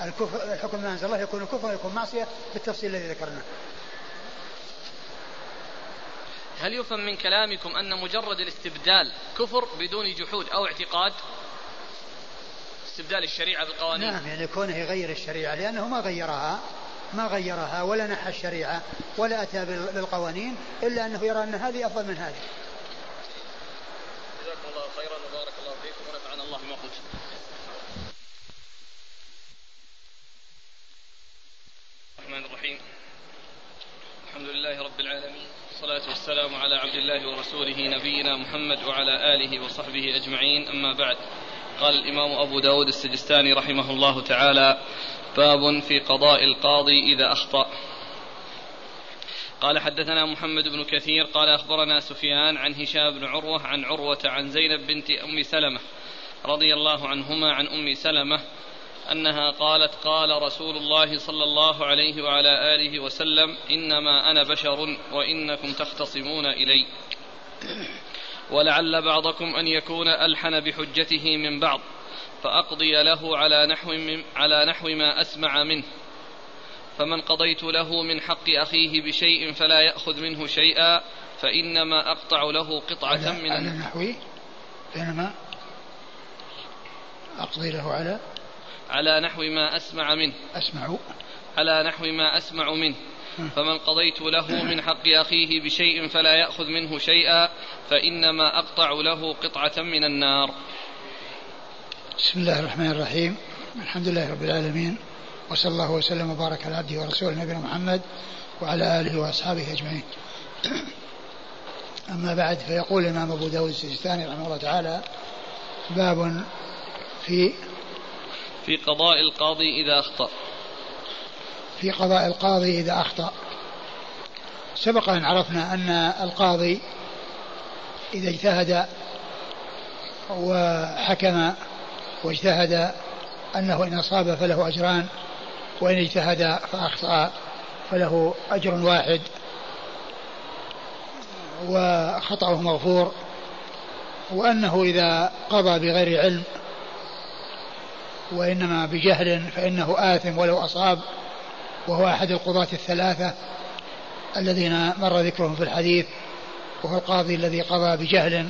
الكفر الحكم بما أنزل الله يكون كفرا ويكون معصية بالتفصيل الذي ذكرناه. هل يفهم من كلامكم أن مجرد الاستبدال كفر بدون جحود أو اعتقاد؟ استبدال الشريعة بالقوانين. نعم يعني كونه يغير الشريعة لأنه ما غيرها ما غيرها ولا نحى الشريعة ولا أتى بالقوانين إلا أنه يرى أن هذه أفضل من هذه. جزاكم الله خيرا وبارك الله فيكم ونفعنا الله بما قلت الرحمن الرحيم. الحمد لله رب العالمين. والصلاة والسلام على عبد الله ورسوله نبينا محمد وعلى آله وصحبه أجمعين. أما بعد قال الإمام أبو داود السجستاني رحمه الله تعالى باب في قضاء القاضي إذا أخطأ. قال حدثنا محمد بن كثير قال أخبرنا سفيان عن هشام بن عروة عن عروة عن زينب بنت أم سلمة رضي الله عنهما عن أم سلمة أنها قالت قال رسول الله صلى الله عليه وعلى آله وسلم إنما أنا بشر وإنكم تختصمون إلي. ولعل بعضكم أن يكون ألحن بحجته من بعض فأقضي له على نحو, من على نحو ما أسمع منه. فمن قضيت له من حق أخيه بشيء فلا يأخذ منه شيئا فإنما أقطع له قطعة من على نحو بينما أقضي له على على نحو ما أسمع منه. أسمع. على نحو ما أسمع منه. فمن قضيت له من حق أخيه بشيء فلا يأخذ منه شيئا فإنما أقطع له قطعة من النار. بسم الله الرحمن الرحيم. الحمد لله رب العالمين. وصلى الله وسلم وبارك على عبده ورسوله نبينا محمد وعلى آله وأصحابه أجمعين. أما بعد فيقول الإمام أبو داود السجستاني رحمه الله تعالى باب في في قضاء القاضي إذا أخطأ. في قضاء القاضي إذا أخطأ. سبق أن عرفنا أن القاضي إذا اجتهد وحكم واجتهد أنه إن أصاب فله أجران وإن اجتهد فأخطأ فله أجر واحد وخطأه مغفور وأنه إذا قضى بغير علم وإنما بجهل فإنه آثم ولو أصاب وهو أحد القضاة الثلاثة الذين مر ذكرهم في الحديث وهو القاضي الذي قضى بجهل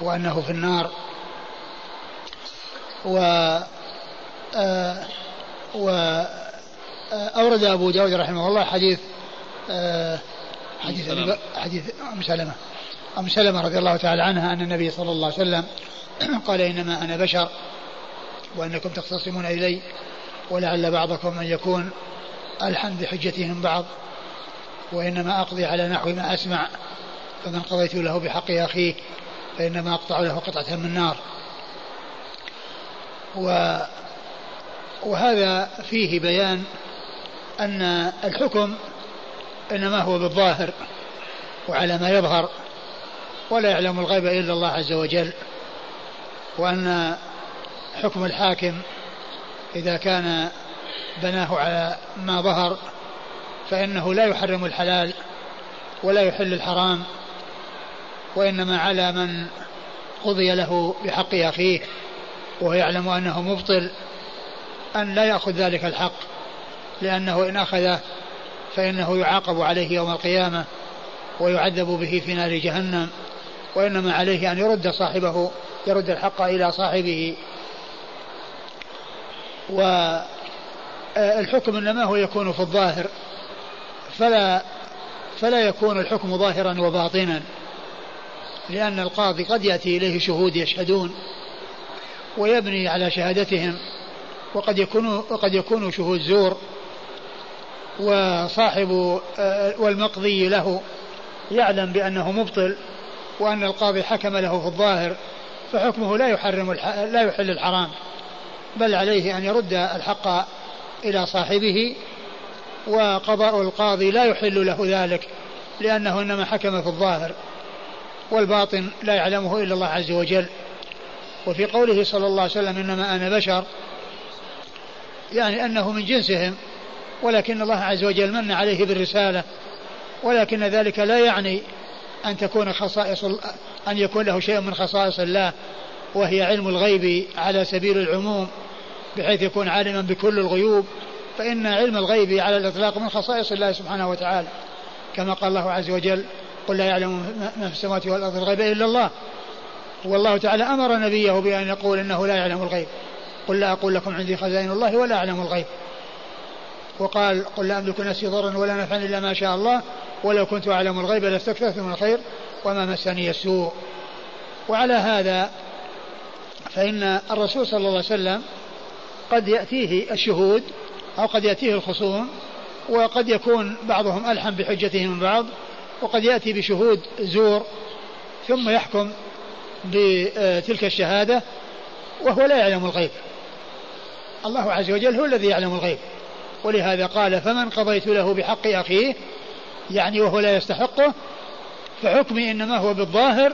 وأنه في النار. و آه و آه أورد أبو داود رحمه الله حديث آه حديث حديث أم سلمة. أم سلمة رضي الله تعالى عنها أن النبي صلى الله عليه وسلم قال إنما أنا بشر. وأنكم تختصمون إلي ولعل بعضكم أن يكون ألحن بحجتهم بعض وإنما أقضي على نحو ما أسمع فمن قضيت له بحق أخيه فإنما أقطع له قطعة من نار و وهذا فيه بيان أن الحكم إنما هو بالظاهر وعلى ما يظهر ولا يعلم الغيب إلا الله عز وجل وأن حكم الحاكم إذا كان بناه على ما ظهر فإنه لا يحرم الحلال ولا يحل الحرام وإنما على من قضي له بحق أخيه وهو يعلم أنه مبطل أن لا يأخذ ذلك الحق لأنه إن أخذه فإنه يعاقب عليه يوم القيامة ويعذب به في نار جهنم وإنما عليه أن يرد صاحبه يرد الحق إلى صاحبه والحكم إنما هو يكون في الظاهر. فلا فلا يكون الحكم ظاهرا وباطنا لأن القاضي قد يأتي إليه شهود يشهدون ويبني على شهادتهم وقد يكونوا وقد يكونوا شهود زور وصاحب والمقضي له يعلم بأنه مبطل وأن القاضي حكم له في الظاهر فحكمه لا يحرم لا يحل الحرام. بل عليه أن يرد الحق إلى صاحبه وقضاء القاضي لا يحل له ذلك لأنه إنما حكم في الظاهر والباطن لا يعلمه إلا الله عز وجل. وفي قوله صلى الله عليه وسلم إنما أنا بشر يعني أنه من جنسهم ولكن الله عز وجل من عليه بالرسالة ولكن ذلك لا يعني أن تكون خصائص أن يكون له شيء من خصائص الله. وهي علم الغيب على سبيل العموم بحيث يكون عالما بكل الغيوب فإن علم الغيب على الإطلاق من خصائص الله سبحانه وتعالى. كما قال الله عز وجل قل لا يعلم ما في السماوات والأرض الغيب إلا الله. والله تعالى أمر نبيه بأن يقول إنه لا يعلم الغيب. قل لا أقول لكم عندي خزائن الله ولا أعلم الغيب. وقال قل لا أملك نفسي ضرا ولا نفعا إلا ما شاء الله ولو كنت أعلم الغيب لاستكثرت من الخير وما مسني السوء. وعلى هذا فإن الرسول صلى الله عليه وسلم قد يأتيه الشهود أو قد يأتيه الخصوم وقد يكون بعضهم ألحن بحجته من بعض وقد يأتي بشهود زور ثم يحكم بتلك الشهادة وهو لا يعلم الغيب. الله عز وجل هو الذي يعلم الغيب. ولهذا قال فمن قضيت له بحق أخيه يعني وهو لا يستحقه فحكمي إنما هو بالظاهر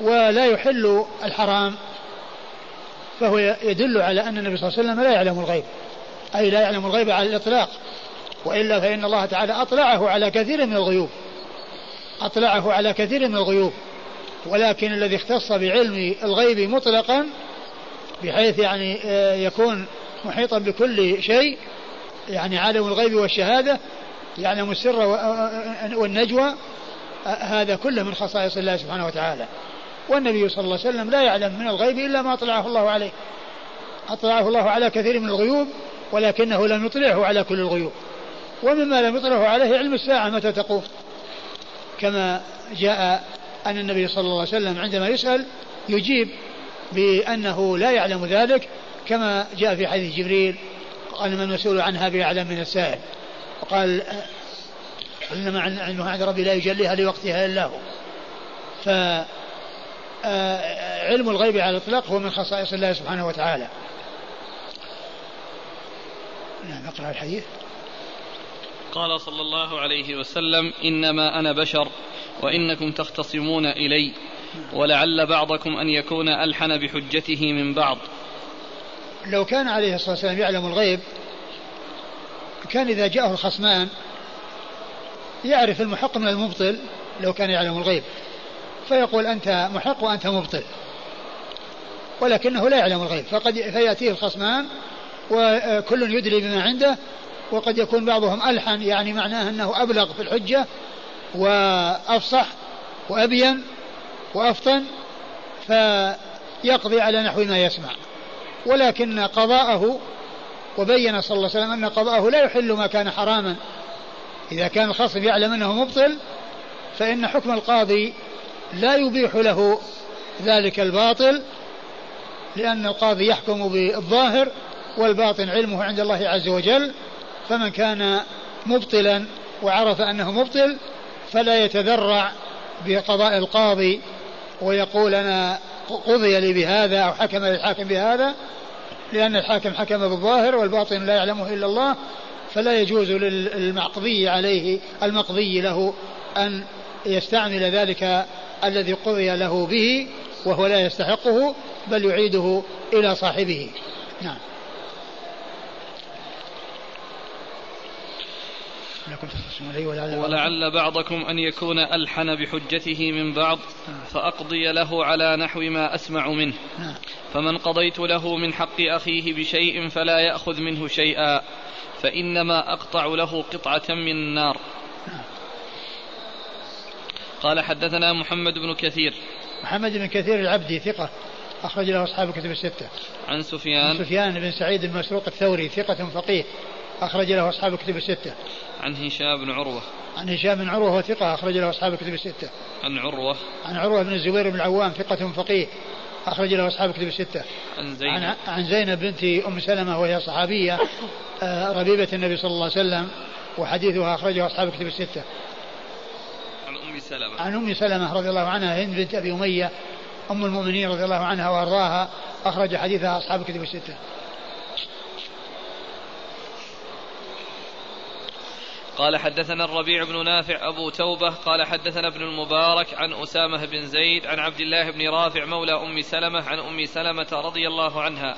ولا يحل الحرام. فهو يدل على أن النبي صلى الله عليه وسلم لا يعلم الغيب. أي لا يعلم الغيب على الإطلاق. وإلا فإن الله تعالى أطلعه على كثير من الغيوب. أطلعه على كثير من الغيوب. ولكن الذي اختص بعلم الغيب مطلقا بحيث يعني آه، يكون محيطا بكل شيء يعني عالم الغيب والشهادة يعلم السر والنجوى هذا كله من خصائص الله سبحانه وتعالى. والنبي صلى الله عليه وسلم لا يعلم من الغيب إلا ما أطلعه الله عليه. أطلعه الله على كثير من الغيوب ولكنه لم يطلعه على كل الغيوب. ومما لم يطلعه عليه علم الساعة متى تقوم. كما جاء أن النبي صلى الله عليه وسلم عندما يسأل يجيب بأنه لا يعلم ذلك كما جاء في حديث جبريل قال من المسؤول عنها بأعلم من السائل. وقال إنما علمها عند ربي لا يجليها لوقتها إلا هو. فعلم آه، الغيب على الإطلاق هو من خصائص الله سبحانه وتعالى. نعم اقرأ الحديث. قال صلى الله عليه وسلم إنما أنا بشر وإنكم تختصمون إلي ولعل بعضكم أن يكون ألحن بحجته من بعض. لو كان عليه الصلاة والسلام يعلم الغيب كان إذا جاءه الخصمان يعرف المحق من المبطل لو كان يعلم الغيب. فيقول أنت محق وأنت مبطل. ولكنه لا يعلم الغيب فقد فيأتيه الخصمان وكل يدري بما عنده وقد يكون بعضهم ألحن يعني معناه أنه أبلغ في الحجة وأفصح وأبين وأفطن فيقضي على نحو ما يسمع. ولكن قضاءه وبين صلى الله عليه وسلم أن قضاءه لا يحل ما كان حراما. إذا كان الخصم يعلم أنه مبطل فإن حكم القاضي لا يبيح له ذلك الباطل لأن القاضي يحكم بالظاهر والباطن علمه عند الله عز وجل. فمن كان مبطلا وعرف أنه مبطل فلا يتذرع بقضاء القاضي ويقول أنا قضي لي بهذا أو حكم الحاكم بهذا لأن الحاكم حكم بالظاهر والباطن لا يعلمه إلا الله. فلا يجوز للمقضي عليه المقضي له أن يستعمل ذلك الذي قضي له به وهو لا يستحقه بل يعيده إلى صاحبه. نعم. ولعل بعضكم أن يكون ألحن بحجته من بعض فأقضي له على نحو ما أسمع منه. نعم. فمن قضيت له من حق أخيه بشيء فلا يأخذ منه شيئا فإنما أقطع له قطعة من النار. نعم. قال حدثنا محمد بن كثير. محمد بن كثير العبدي ثقة أخرج له أصحاب الكتب الستة. عن سفيان. عن سفيان بن سعيد المسروق الثوري ثقة فقيه أخرج له أصحاب الكتب الستة. عن هشام بن عروة. عن هشام بن عروة ثقة أخرج له أصحاب الكتب الستة. عن عروة. عن عروة بن الزبير بن العوام ثقة فقيه أخرج له أصحاب الكتب الستة. عن زينب. عن, عن زينب بنت أم سلمة وهي صحابية آه، ربيبة النبي صلى الله عليه وسلم وحديثها أخرجه أصحاب الكتب الستة. سلمة. عن أم سلمة رضي الله عنها هند بنت أبي أمية أم المؤمنين رضي الله عنها وأرضاها أخرج حديثها أصحاب الكتب الستة. قال حدثنا الربيع بن نافع أبو توبة قال حدثنا ابن المبارك عن أسامة بن زيد عن عبد الله بن رافع مولى أم سلمة عن أم سلمة رضي الله عنها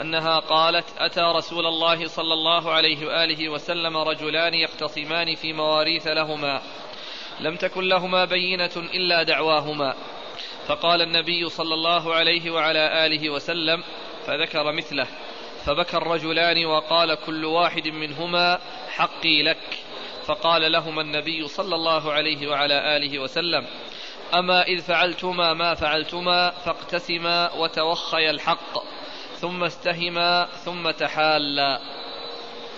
أنها قالت أتى رسول الله صلى الله عليه وآله وسلم رجلان يختصمان في مواريث لهما. لم تكن لهما بينة إلا دعواهما. فقال النبي صلى الله عليه وعلى آله وسلم فذكر مثله فبكى الرجلان وقال كل واحد منهما حقي لك. فقال لهما النبي صلى الله عليه وعلى آله وسلم أما إذ فعلتما ما فعلتما فاقتسما وتوخيا الحق ثم استهما ثم تحالا.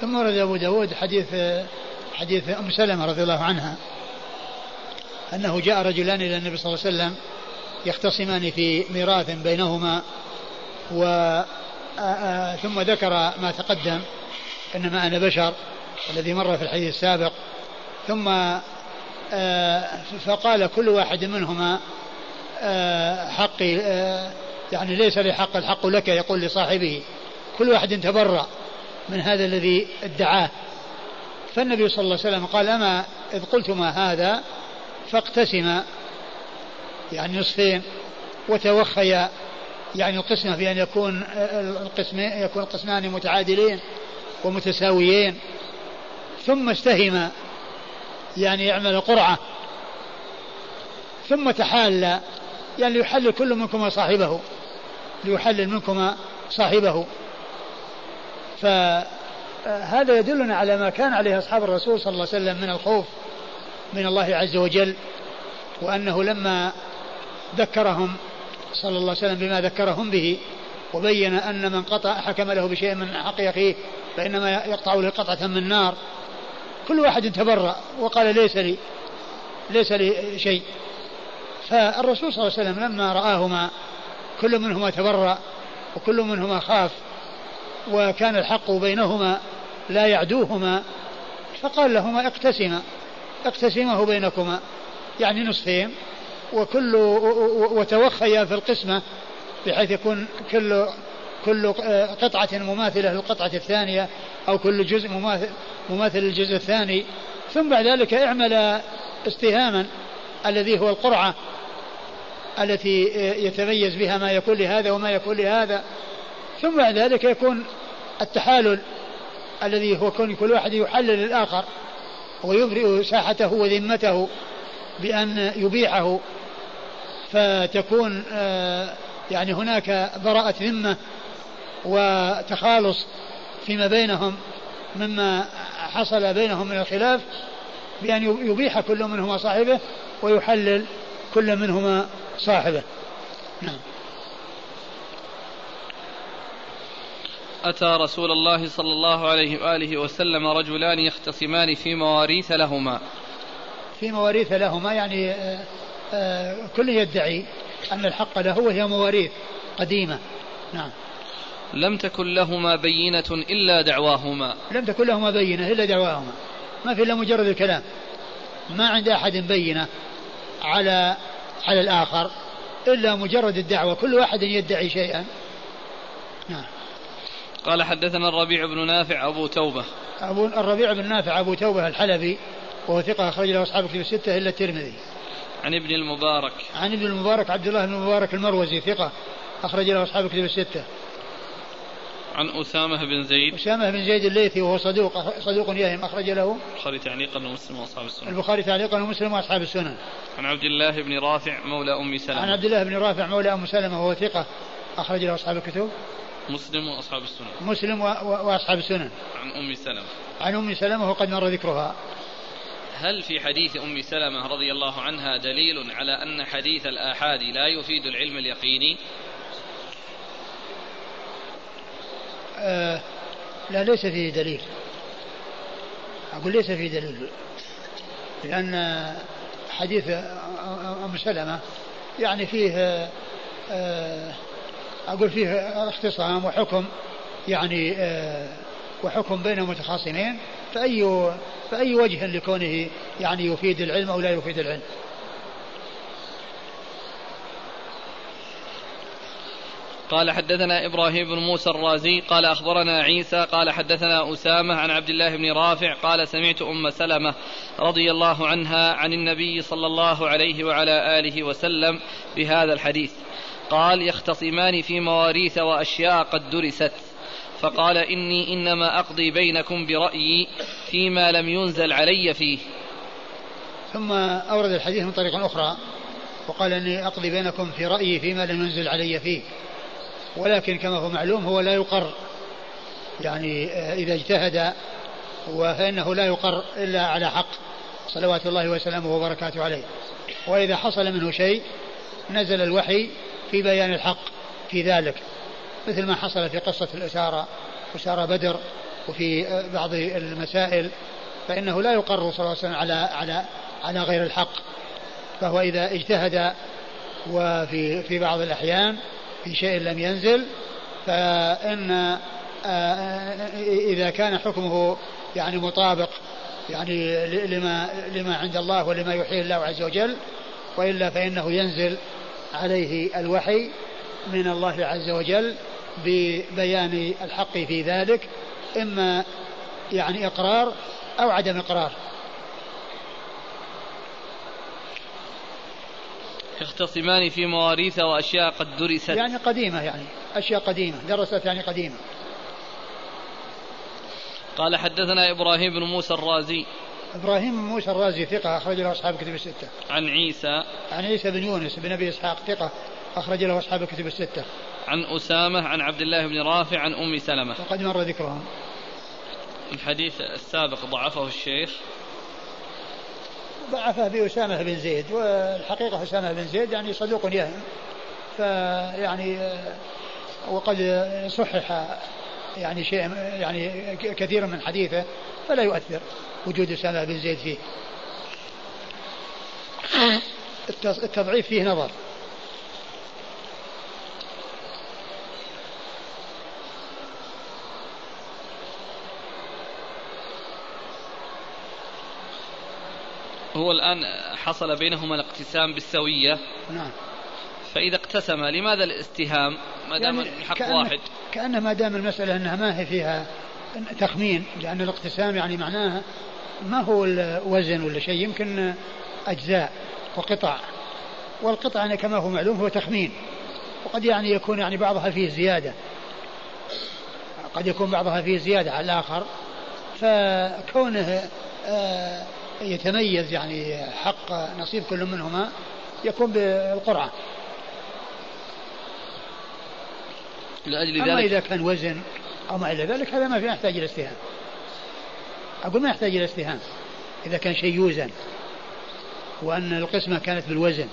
ثم ورد أبو داود حديث حديث أم سلمة رضي الله عنها. أنه جاء رجلان إلى النبي صلى الله عليه وسلم يختصمان في ميراث بينهما و ثم ذكر ما تقدم إنما أنا بشر الذي مر في الحديث السابق. ثم فقال كل واحد منهما حقي يعني ليس لي حق الحق لك يقول لصاحبه. كل واحد تبرأ من هذا الذي ادعاه. فالنبي صلى الله عليه وسلم قال أما إذ قلتما هذا فاقتسما يعني نصفين وتوخيا يعني القسمة بأن يكون القسمين يكون القسمان متعادلين ومتساويين. ثم استهما يعني يعمل قرعة. ثم تحالى يعني ليحلل كل منكما صاحبه ليحلل منكما صاحبه. فهذا يدلنا على ما كان عليه أصحاب الرسول صلى الله عليه وسلم من الخوف من الله عز وجل وأنه لما ذكرهم صلى الله عليه وسلم بما ذكرهم به وبين أن من قطع حكم له بشيء من حق أخيه فإنما يقطع له قطعة من نار. كل واحد تبرأ وقال ليس لي ليس لي شيء. فالرسول صلى الله عليه وسلم لما رآهما كل منهما تبرأ وكل منهما خاف وكان الحق بينهما لا يعدوهما فقال لهما اقتسما. اقتسمه بينكما يعني نصفين وكل وتوخيا في القسمة بحيث يكون كل كل قطعة مماثلة للقطعة الثانية أو كل جزء مماثل, مماثل للجزء الثاني. ثم بعد ذلك اعمل استهاما الذي هو القرعة التي يتميز بها ما يكون لهذا وما يكون لهذا. ثم بعد ذلك يكون التحالل الذي هو كون كل واحد يحلل الآخر. ويبرئ ساحته وذمته بأن يبيعه فتكون آه، يعني هناك براءة ذمة وتخالص فيما بينهم مما حصل بينهم من الخلاف بأن يبيح كل منهما صاحبه ويحلل كل منهما صاحبه. نعم. أتى رسول الله صلى الله عليه وآله وسلم رجلان يختصمان في مواريث لهما. في مواريث لهما يعني آه، آه، كل يدعي أن الحق له وهي مواريث قديمة. نعم. لم تكن لهما بينة إلا دعواهما. لم تكن لهما بينة إلا دعواهما. ما في إلا مجرد الكلام. ما عند أحد بينة على على الآخر إلا مجرد الدعوة. كل واحد يدعي شيئا. نعم. قال حدثنا الربيع بن نافع أبو توبة. أبو الربيع بن نافع أبو توبة الحلبي وهو ثقة أخرج له أصحاب كتب الستة إلا الترمذي. عن ابن المبارك. عن ابن المبارك عبد الله بن المبارك المروزي ثقة أخرج له أصحاب الكتب الستة. عن أسامة بن زيد. أسامة بن زيد الليثي وهو صدوق صدوق يهم أخرج له البخاري تعليقا ومسلم وأصحاب السنن. البخاري تعليقا ومسلم وأصحاب السنن. عن عبد الله بن رافع مولى أم سلمة. عن عبد الله بن رافع مولى أم سلمة وهو ثقة أخرج له أصحاب الكتب. مسلم وأصحاب السنن. مسلم. وأصحاب السنن. عن أم سلمة. عن أم سلمة وقد مر ذكرها. هل في حديث أم سلمة رضي الله عنها دليل على أن حديث الآحاد لا يفيد العلم اليقيني؟ آه لا ليس فيه دليل. أقول ليس فيه دليل. لأن حديث أم سلمة يعني فيه آه أقول فيه اختصام وحكم يعني آه وحكم بين متخاصمين فأي فأي وجه لكونه يعني يفيد العلم أو لا يفيد العلم. قال حدثنا إبراهيم بن موسى الرازي قال أخبرنا عيسى قال حدثنا أسامة عن عبد الله بن رافع قال سمعت أم سلمة رضي الله عنها عن النبي صلى الله عليه وعلى آله وسلم بهذا الحديث. قال يختصمان في مواريث وأشياء قد درست. فقال إني إنما أقضي بينكم برأيي فيما لم ينزل علي فيه. ثم أورد الحديث من طريق أخرى وقال إني أقضي بينكم في رأيي فيما لم ينزل علي فيه. ولكن كما هو معلوم هو لا يقر. يعني آه، إذا اجتهد فإنه لا يقر إلا على حق. صلوات الله وسلامه وبركاته عليه. وإذا حصل منه شيء نزل الوحي في بيان الحق في ذلك مثل ما حصل في قصة الأسارة أسارة بدر وفي بعض المسائل فإنه لا يقر صلى الله عليه وسلم على على على غير الحق. فهو إذا اجتهد وفي في بعض الأحيان في شيء لم ينزل فإن إذا كان حكمه يعني مطابق يعني لما لما عند الله ولما يحيي الله عز وجل وإلا فإنه ينزل عليه الوحي من الله عز وجل ببيان الحق في ذلك إما يعني إقرار أو عدم إقرار. يختصمان في مواريث وأشياء قد درست. يعني قديمة يعني أشياء قديمة درست يعني قديمة. قال حدثنا إبراهيم بن موسى الرازي. إبراهيم بن موسى الرازي ثقة أخرج له أصحاب كتب الستة. عن عيسى. عن عيسى بن يونس بن أبي إسحاق ثقة أخرج له أصحاب كتب الستة. عن أسامة عن عبد الله بن رافع عن أم سلمة. وقد مر ذكرهم. الحديث السابق ضعفه الشيخ. ضعفه بأسامة بن زيد والحقيقة أسامة بن زيد يعني صدوق يهم. فيعني وقد صحح يعني شيء يعني كثير من حديثه فلا يؤثر. وجود أسامة بن زيد فيه. التضعيف فيه نظر. هو الآن حصل بينهما الاقتسام بالسوية. نعم. فإذا اقتسم لماذا الاستهام؟ ما دام يعني الحق كأن واحد. كأن ما دام المسألة أنها ما هي فيها تخمين لأن الاقتسام يعني معناها ما هو الوزن ولا شيء يمكن أجزاء وقطع. والقطع يعني كما هو معلوم هو تخمين. وقد يعني يكون يعني بعضها فيه زيادة. قد يكون بعضها فيه زيادة على الآخر. فكونه آه يتميز يعني حق نصيب كل منهما يكون بالقرعة. لأجل ذلك أما إذا كان وزن أو ما إلى ذلك هذا ما في يحتاج إلى استهام أقول ما يحتاج إلى استهام إذا كان شيء يوزن وأن القسمة كانت بالوزن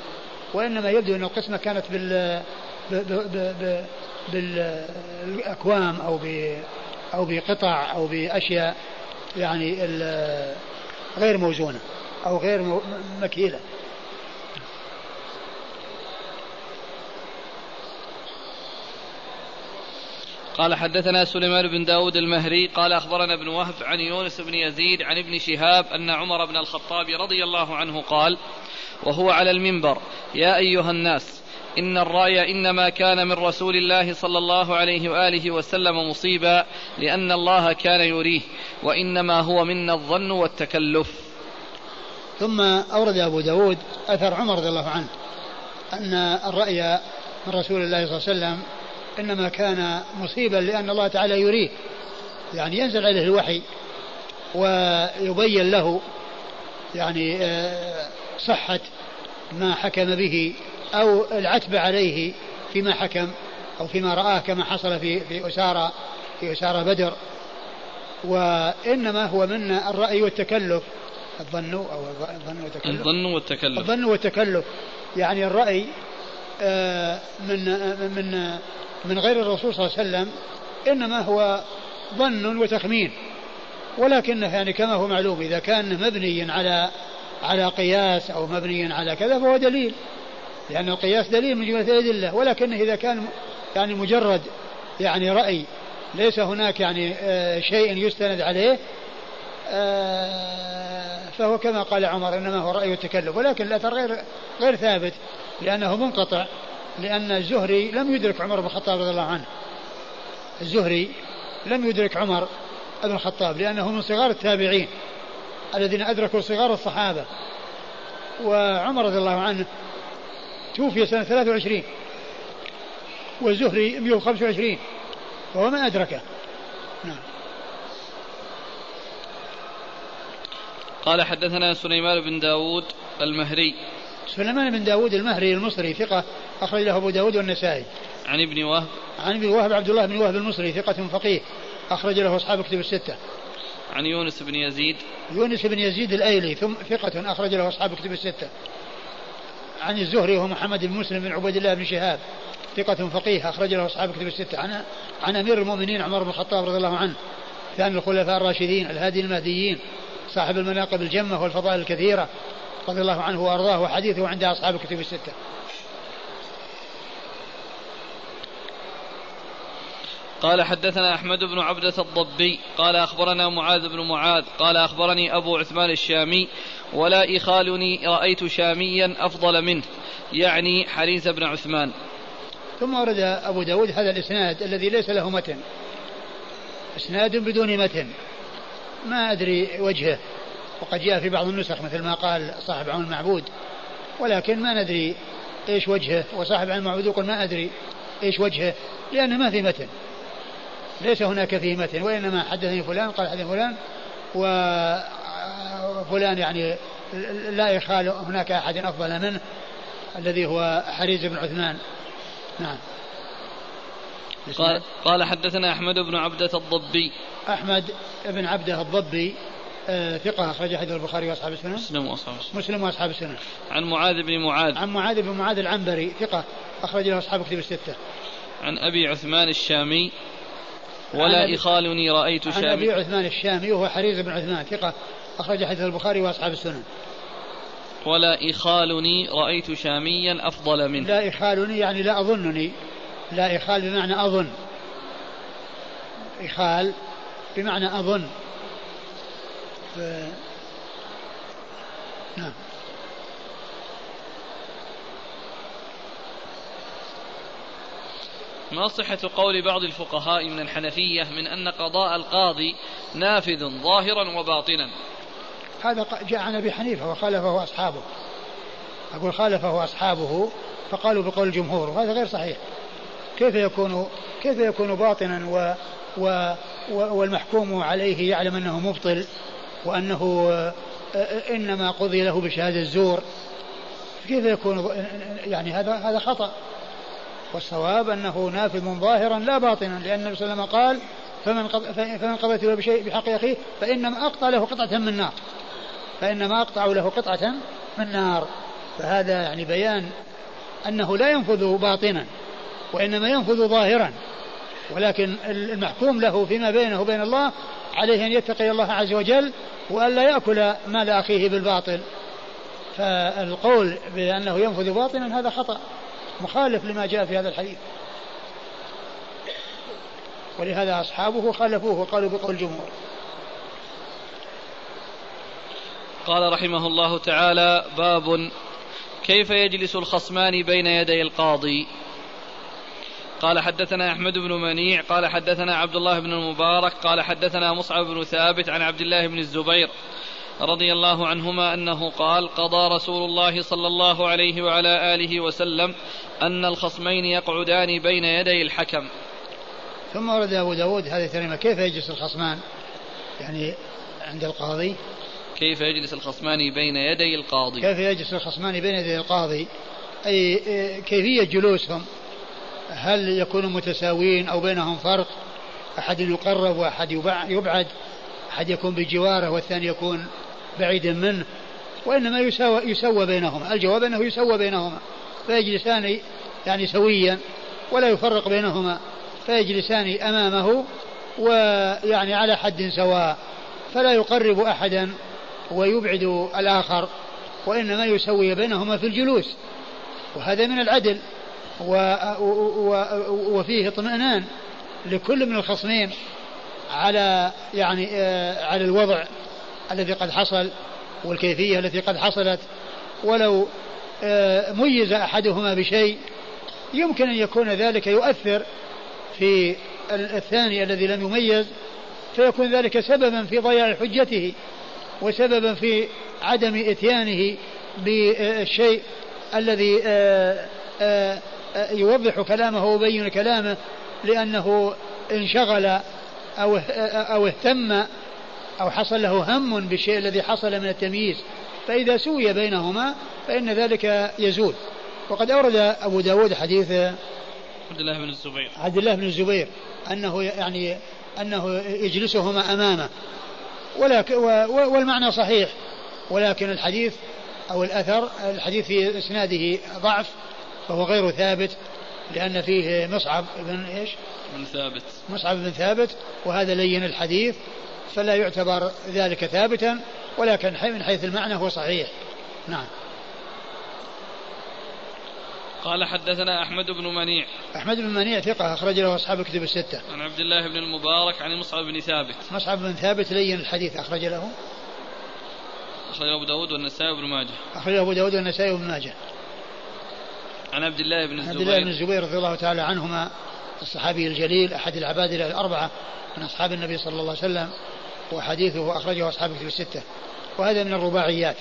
وإنما يبدو أن القسمة كانت بال بالأكوام أو ب أو بقطع أو بأشياء يعني غير موزونة أو غير مكيلة. قال حدثنا سليمان بن داود المهري قال أخبرنا ابن وهب عن يونس بن يزيد عن ابن شهاب أن عمر بن الخطاب رضي الله عنه قال وهو على المنبر يا أيها الناس إن الرأي إنما كان من رسول الله صلى الله عليه وآله وسلم مصيبا لأن الله كان يريه وإنما هو منا الظن والتكلف. ثم أورد أبو داود أثر عمر رضي الله عنه أن الرأي من رسول الله صلى الله عليه وسلم إنما كان مصيبا لأن الله تعالى يريه يعني ينزل عليه الوحي ويبين له يعني آه، صحة ما حكم به أو العتب عليه فيما حكم أو فيما رآه كما حصل في في أسارة في أسارة بدر. وإنما هو من الرأي والتكلف. الظن أو الظن والتكلف. الظن والتكلف. الظن والتكلف. يعني الرأي آه، من من من غير الرسول صلى الله عليه وسلم إنما هو ظن وتخمين ولكنه يعني كما هو معلوم إذا كان مبنيا على على قياس أو مبنيا على كذا فهو دليل لأن القياس دليل من جملة الأدلة ولكنه إذا كان يعني مجرد يعني رأي ليس هناك يعني آه، شيء يستند عليه آه، فهو كما قال عمر إنما هو رأي التكلف ولكن الأثر غير غير ثابت لأنه منقطع. لأن الزهري لم يدرك عمر بن الخطاب رضي الله عنه. الزهري لم يدرك عمر بن الخطاب لأنه من صغار التابعين الذين أدركوا صغار الصحابة. وعمر رضي الله عنه توفي سنة 23 والزهري 125 وهو ما أدركه. نعم. قال حدثنا سليمان بن داود المهري. سليمان بن داود المهري المصري ثقة أخرج له أبو داود والنسائي. عن ابن وهب. عن ابن وهب عبد الله بن وهب المصري ثقة فقيه أخرج له أصحاب كتب الستة. عن يونس بن يزيد. يونس بن يزيد الأيلي ثم ثقة أخرج له أصحاب كتب الستة. عن الزهري وهو محمد بن مسلم بن عبيد الله بن شهاب ثقة فقيه أخرج له أصحاب كتب الستة. عن عن أمير المؤمنين عمر بن الخطاب رضي الله عنه ثاني الخلفاء الراشدين الهادي المهديين صاحب المناقب الجمة والفضائل الكثيرة. رضي الله عنه وأرضاه وحديثه عند أصحاب الكتب الستة. قال حدثنا أحمد بن عبدة الضبي قال أخبرنا معاذ بن معاذ قال أخبرني أبو عثمان الشامي ولا يخالني رأيت شاميا أفضل منه يعني حريث بن عثمان. ثم ورد أبو داود هذا الإسناد الذي ليس له متن. إسناد بدون متن. ما أدري وجهه. وقد جاء في بعض النسخ مثل ما قال صاحب عون المعبود ولكن ما ندري إيش وجهه وصاحب عون المعبود يقول ما أدري إيش وجهه لأنه ما في متن. ليس هناك فيه متن وإنما حدثني فلان قال حدثني فلان وفلان يعني لا يخال هناك أحد أفضل منه الذي هو حريز بن عثمان. نعم. قال, قال حدثنا أحمد بن عبدة الضبي. أحمد بن عبدة الضبي ثقة أخرج حديث البخاري وأصحاب السنة؟ مسلم وأصحاب السنة. مسلم وأصحاب السنة. عن معاذ بن معاذ. عن معاذ بن معاذ العنبري ثقة أخرج له أصحاب كتب الستة. عن أبي عثمان الشامي. ولا إخالني رأيت شامي. عن أبي عثمان الشامي وهو حريز بن عثمان ثقة أخرج حديث البخاري وأصحاب السنن ولا إخالني رأيت شاميا أفضل منه. لا إخالني يعني لا أظنني. لا إخال بمعنى أظن. إخال بمعنى أظن. ف... نعم. ما صحة قول بعض الفقهاء من الحنفية من أن قضاء القاضي نافذ ظاهرا وباطنا؟ هذا جاء عن أبي حنيفة وخالفه أصحابه. أقول خالفه أصحابه فقالوا بقول الجمهور وهذا غير صحيح. كيف يكون كيف يكون باطنا و و والمحكوم عليه يعلم أنه مبطل وأنه إنما قضي له بشهادة الزور. كيف يكون يعني هذا هذا خطأ. والصواب أنه نافذ ظاهرا لا باطنا لأن النبي صلى الله عليه وسلم قال فمن فمن قضيت له بشيء بحق أخيه فإنما أقطع له قطعة من نار. فإنما أقطع له قطعة من نار. فهذا يعني بيان أنه لا ينفذ باطنا وإنما ينفذ ظاهرا. ولكن المحكوم له فيما بينه وبين الله عليه أن يتقي الله عز وجل وألا يأكل مال أخيه بالباطل. فالقول بأنه ينفذ باطنا هذا خطأ مخالف لما جاء في هذا الحديث. ولهذا أصحابه خالفوه وقالوا بقول الجمهور. قال رحمه الله تعالى باب كيف يجلس الخصمان بين يدي القاضي؟ قال حدثنا أحمد بن منيع قال حدثنا عبد الله بن المبارك قال حدثنا مصعب بن ثابت عن عبد الله بن الزبير رضي الله عنهما أنه قال قضى رسول الله صلى الله عليه وعلى آله وسلم أن الخصمين يقعدان بين يدي الحكم. ثم ورد أبو داود هذه الكلمة كيف يجلس الخصمان؟ يعني عند القاضي. كيف يجلس الخصمان بين يدي القاضي؟ كيف يجلس الخصمان بين يدي القاضي؟ أي كيفية جلوسهم؟ هل يكونوا متساويين أو بينهم فرق؟ أحد يقرب وأحد يبعد. أحد يكون بجواره والثاني يكون بعيدا منه. وإنما يساوى, يسوى بينهما. الجواب أنه يسوى بينهما. فيجلسان يعني سويا ولا يفرق بينهما. فيجلسان أمامه ويعني على حد سواء. فلا يقرب أحدا ويبعد الآخر. وإنما يسوي بينهما في الجلوس. وهذا من العدل. وفيه اطمئنان لكل من الخصمين على يعني آه على الوضع الذي قد حصل والكيفية التي قد حصلت. ولو آه ميز أحدهما بشيء يمكن أن يكون ذلك يؤثر في الثاني الذي لم يميز فيكون ذلك سببا في ضياع حجته وسببا في عدم إتيانه بالشيء الذي آه، يوضح كلامه ويبين كلامه لأنه انشغل أو أو اهتم أو حصل له هم بالشيء الذي حصل من التمييز. فإذا سوي بينهما فإن ذلك يزول. وقد أورد أبو داود حديث عبد الله بن الزبير. عبد الله بن الزبير أنه يعني أنه يجلسهما أمامه. ولكن والمعنى صحيح. ولكن الحديث أو الأثر الحديث في إسناده ضعف. فهو غير ثابت لأن فيه مصعب بن إيش؟ بن ثابت. مصعب بن ثابت وهذا لين الحديث فلا يعتبر ذلك ثابتا ولكن من حيث المعنى هو صحيح. نعم. قال حدثنا أحمد بن منيع. أحمد بن منيع ثقة أخرج له أصحاب كتب الستة. عن عبد الله بن المبارك عن مصعب بن ثابت. مصعب بن ثابت لين الحديث أخرج له. أخرج أبو داود والنسائي وابن ماجه. أخرج أبو داود والنسائي وابن ماجه. عن عبد الله بن الزبير عبد الله بن الزبير رضي الله تعالى عنهما الصحابي الجليل أحد العباد الأربعة من أصحاب النبي صلى الله عليه وسلم وحديثه أخرجه أصحاب كتب الستة. وهذا من الرباعيات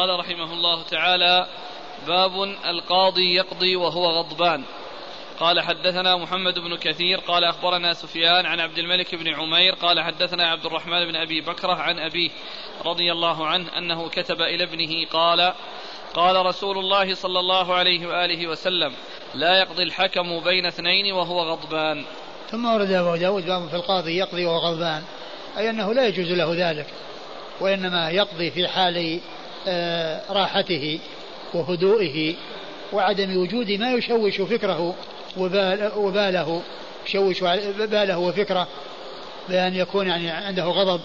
قال رحمه الله تعالى باب القاضي يقضي وهو غضبان. قال حدثنا محمد بن كثير قال أخبرنا سفيان عن عبد الملك بن عمير قال حدثنا عبد الرحمن بن أبي بكرة عن أبيه رضي الله عنه أنه كتب إلى ابنه قال قال رسول الله صلى الله عليه وآله وسلم لا يقضي الحكم بين اثنين وهو غضبان. ثم ورد أبو داود باب في القاضي يقضي وهو غضبان أي أنه لا يجوز له ذلك وإنما يقضي في حال راحته وهدوئه وعدم وجود ما يشوش فكره وباله يشوش باله وفكره بأن يكون يعني عنده غضب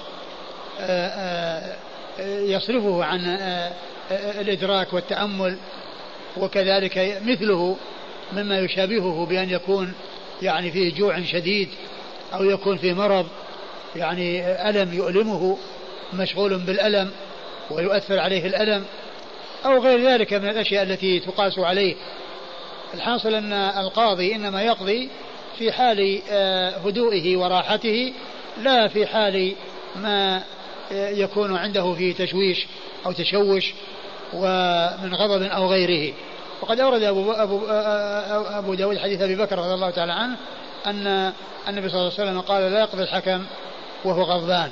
آه، آه، يصرفه عن الإدراك والتأمل وكذلك مثله مما يشابهه بأن يكون يعني فيه جوع شديد أو يكون فيه مرض يعني ألم يؤلمه مشغول بالألم. ويؤثر عليه الألم أو غير ذلك من الأشياء التي تقاس عليه. الحاصل أن القاضي إنما يقضي في حال آه، هدوئه وراحته لا في حال ما آه، يكون عنده فيه تشويش أو تشوش ومن غضب أو غيره. وقد أورد أبو, أبو, آه، أبو داود حديث أبي بكر رضي الله تعالى عنه أن النبي صلى الله عليه وسلم قال لا يقضي الحكم وهو غضبان.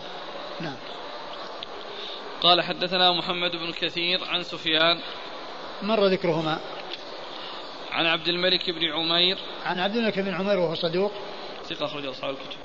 قال حدثنا محمد بن كثير عن سفيان مر ذكرهما؟ عن عبد الملك بن عمير عن عبد الملك بن عمير وهو صدوق. ثقة أخرج أصحاب الكتب.